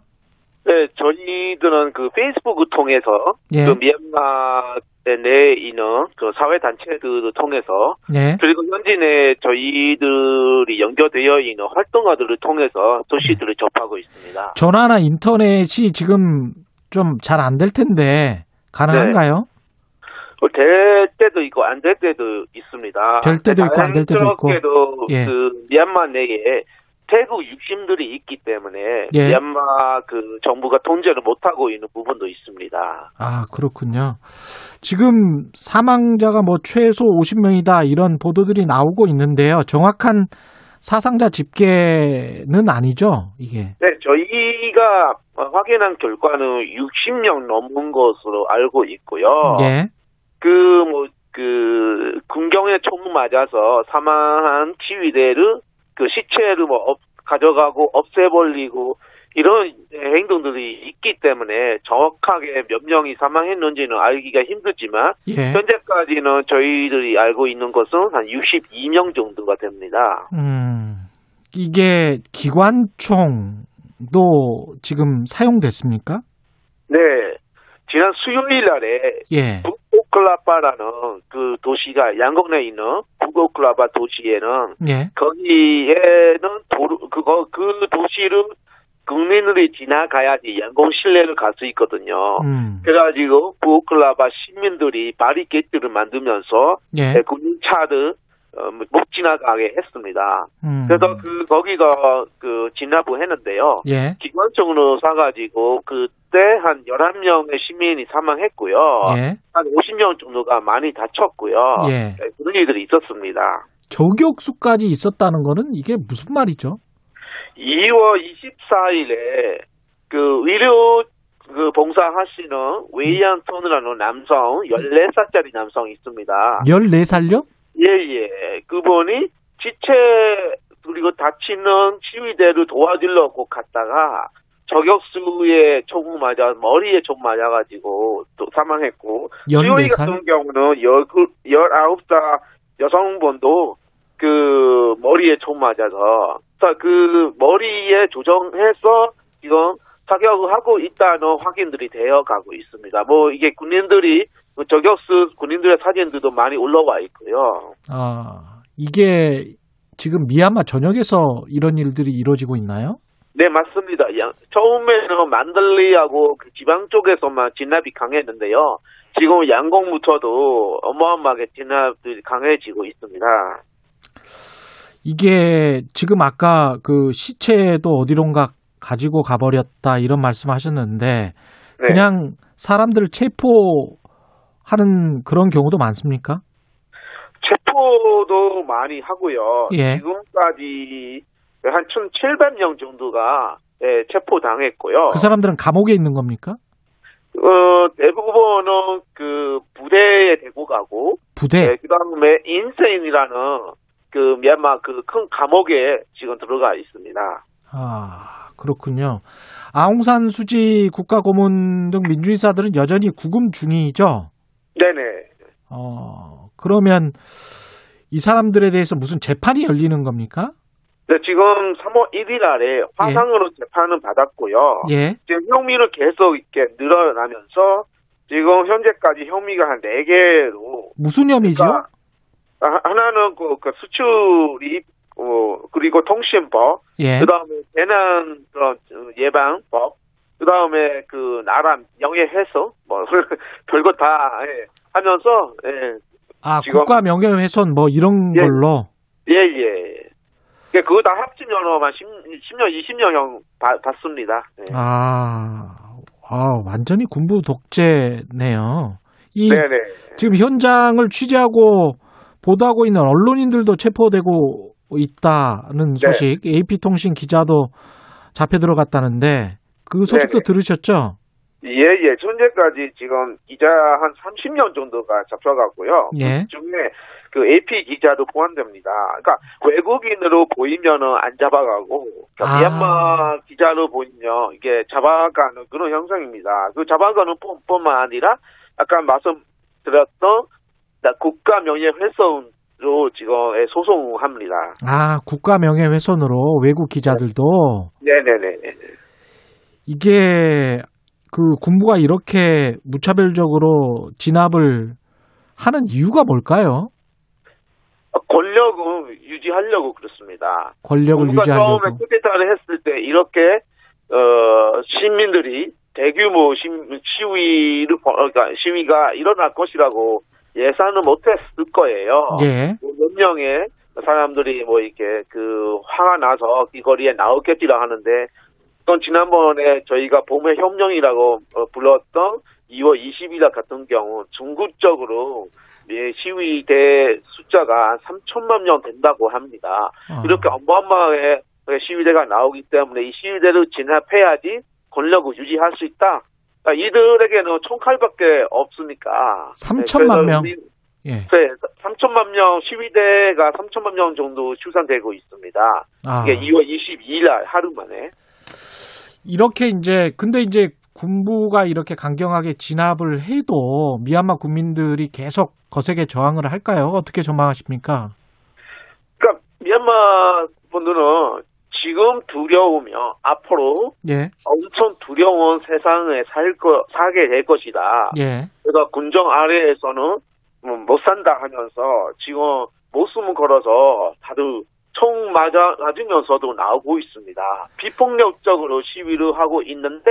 네, 저희 들은 그 페이스북을 통해서 예. 그 미얀마 내에 있는 그 사회 단체들을 통해서 예. 그리고 현지 내 저희들이 연결되어 있는 활동가들을 통해서 소식들을 접하고 있습니다. 전화나 인터넷이 지금 좀 잘 안 될 텐데 가능한가요? 어, 될 때도 있고 안 될 때도 있습니다. 될 때도 있고 안 될 때도 있고. 예. 그 미얀마 내에 태국 육심들이 있기 때문에 예. 미얀마 그 정부가 통제를 못하고 있는 부분도 있습니다. 아, 그렇군요. 지금 사망자가 뭐 최소 50명이다 이런 보도들이 나오고 있는데요. 정확한 사상자 집계는 아니죠, 이게. 네, 저희가 확인한 결과는 60명 넘은 것으로 알고 있고요. 예. 그, 뭐, 그, 군경에 총 맞아서 사망한 시위대를, 그 시체를 뭐, 업- 가져가고 없애버리고, 이런 행동들이 있기 때문에 정확하게 몇 명이 사망했는지는 알기가 힘들지만, 예. 현재까지는 저희들이 알고 있는 것은 한 62명 정도가 됩니다. 음, 이게 기관총도 지금 사용됐습니까? 네. 지난 수요일 날에 예. 북 오클라바라는 그 도시가 양국 내에 있는 북오클라바 도시에는 예. 거기에는 도로 그거 그 도시를 국민들이 지나가야지 양공 실내를 갈 수 있거든요. 음. 그래가지고 북오클라바 시민들이 바리케이트를 만들면서 예. 군차를 어, 못 지나가게 했습니다. 음. 그래서 그 거기가 그 진압을 했는데요. 예. 기관총으로 쏴가지고 그 때 한 11명의 시민이 사망했고요. 예. 한 50명 정도가 많이 다쳤고요. 예. 네, 그런 일들이 있었습니다. 저격수까지 있었다는 거는 이게 무슨 말이죠? 2월 24일에 그 의료 그 봉사하시는 웨이안 톤이라는 남성 14살짜리 남성이 있습니다. 14살요? 예예. 그분이 지체 그리고 다치는 치위대를 도와주려고 갔다가 저격수의 총 맞아 머리에 총 맞아가지고 또 사망했고 14 수요일 살? 같은 경우는 열 19살 여성분도 그 머리에 총 맞아서 그 머리에 조정해서 지금 사격을 하고 있다는 확인들이 되어 가고 있습니다. 뭐 이게 군인들이 그 저격수 군인들의 사진들도 많이 올라와 있고요. 아, 이게 지금 미얀마 전역에서 이런 일들이 이루어지고 있나요? 네, 맞습니다. 양- 처음에는 만들리하고 그 지방 쪽에서만 진압이 강했는데요. 지금 양공부터도 어마어마하게 진압이 강해지고 있습니다. 이게 지금 아까 그 시체도 어디론가 가지고 가버렸다 이런 말씀하셨는데 네. 그냥 사람들을 체포하는 그런 경우도 많습니까? 체포도 많이 하고요. 예. 지금까지 한 1,700명 정도가 예, 체포당했고요. 그 사람들은 감옥에 있는 겁니까? 어, 대부분은 그 부대에 데리고 가고, 부대. 네, 그 다음에 인센이라는 그 미얀마 그 큰 감옥에 지금 들어가 있습니다. 아, 그렇군요. 아웅산 수지 국가고문 등 민주인사들은 여전히 구금 중이죠. 네네. 어, 그러면 이 사람들에 대해서 무슨 재판이 열리는 겁니까? 네, 지금 3월 1일 날에 화상으로 재판은 받았고요. 예. 지금 혐의는 계속 이렇게 늘어나면서 지금 현재까지 혐의가 한 4개로 무슨 혐의죠? 그러니까 아, 하나는 그, 그 수출입 어, 그리고 통신법 예. 그 다음에 재난 그런 예방법 그 다음에 그 나라 명예 훼손 뭐 별거 다 예, 하면서 예. 아, 지금- 국가 명예 훼손 뭐 이런 예. 걸로. 예, 예. 그러니까 그거 다 합치면 한 10, 10년, 20년형 받습니다. 예. 아, 아, 완전히 군부 독재네요. 이 네네. 지금 현장을 취재하고 보도하고 있는 언론인들도 체포되고 있다는 네. 소식. AP통신 기자도 잡혀 들어갔다는데 그 소식도 네네. 들으셨죠? 예, 예. 현재까지 지금 기자 한 30명 정도가 잡혀갔고요. 예. 그 중에 그 AP 기자도 포함됩니다. 그러니까 외국인으로 보이면은 안 잡아가고, 그러니까 아. 미얀마 기자로 보이면 이게 잡아가는 그런 형상입니다. 그 잡아가는 뿐- 뿐만 아니라 아까 말씀드렸던 나 국가 명예 훼손으로 지금 예, 소송합니다. 아, 국가 명예훼손으로 외국 기자들도 네네네. 이게 그 군부가 이렇게 무차별적으로 진압을 하는 이유가 뭘까요? 권력은 유지하려고 그렇습니다. 권력을 유지하려고. 처음에 쿠데타를 했을 때 이렇게 어, 시민들이 대규모 시, 시위를 벌- 그러니까 시위가 일어날 것이라고 예상을 못했을 거예요. 예. 뭐몇 명의 사람들이 뭐 이렇게 그 화가 나서 이 거리에 나오겠지라 하는데 그건 지난번에 저희가 봄의 협령이라고 어, 불렀던 2월 20일 같은 경우 중국적으로 예, 시위대 숫자가 3천만 명 된다고 합니다. 아. 이렇게 어마어마하게 시위대가 나오기 때문에 이 시위대를 진압해야지 권력을 유지할 수 있다. 그러니까 이들에게는 총칼밖에 없으니까. 3천만 네, 명. 예. 네, 3천만 명 시위대가 3천만 명 정도 출산되고 있습니다. 아. 이게 2월 22일 날 하루 만에. 이렇게 이제 근데 이제 군부가 이렇게 강경하게 진압을 해도 미얀마 국민들이 계속 거세게 저항을 할까요? 어떻게 전망하십니까? 그러니까 미얀마 분들은 지금 두려우며 앞으로 예. 엄청 두려운 세상에 살 거, 살게 될 것이다. 예. 그래서 군정 아래에서는 뭐못 산다 하면서 지금 목숨을 걸어서 다들 총 맞아 맞으면서도 나오고 있습니다. 비폭력적으로 시위를 하고 있는데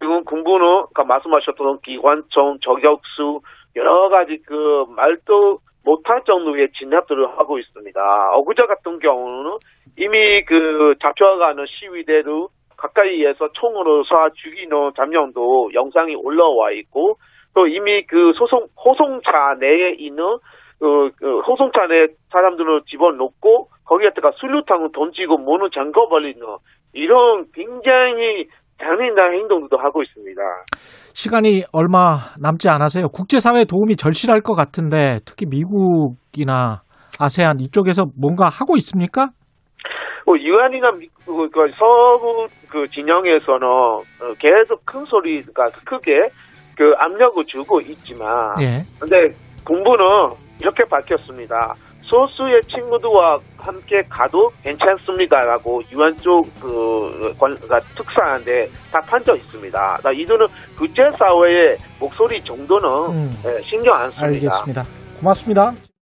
지금 군부는 아까 말씀하셨던 기관총 저격수 여러 가지 그 말도 못할 정도의 진압들을 하고 있습니다. 어구자 같은 경우는 이미 그 잡혀가는 시위대를 가까이에서 총으로 쏴 죽이는 장면도 영상이 올라와 있고 또 이미 그 소송 호송차 내에 있는 그, 그 호송차 내 사람들을 집어넣고 거기에다가 수류탄을 던지고 문을 잠궈버리는 이런 굉장히 잔인한 행동도 하고 있습니다. 시간이 얼마 남지 않아서요. 국제사회 도움이 절실할 것 같은데 특히 미국이나 아세안 이쪽에서 뭔가 하고 있습니까? 뭐 유엔이나 미- 그, 그 서구 그 진영에서는 어, 계속 큰 소리, 그러니까 크게 그 압력을 주고 있지만, 예. 근데 군부는 이렇게 밝혔습니다. 소수의 친구들과 함께 가도 괜찮습니다라고 유엔 쪽그 특사한테 답한 적 있습니다. 나 이들은 국제 사회의 목소리 정도는 음. 예, 신경 안 씁니다. 알겠습니다. 고맙습니다.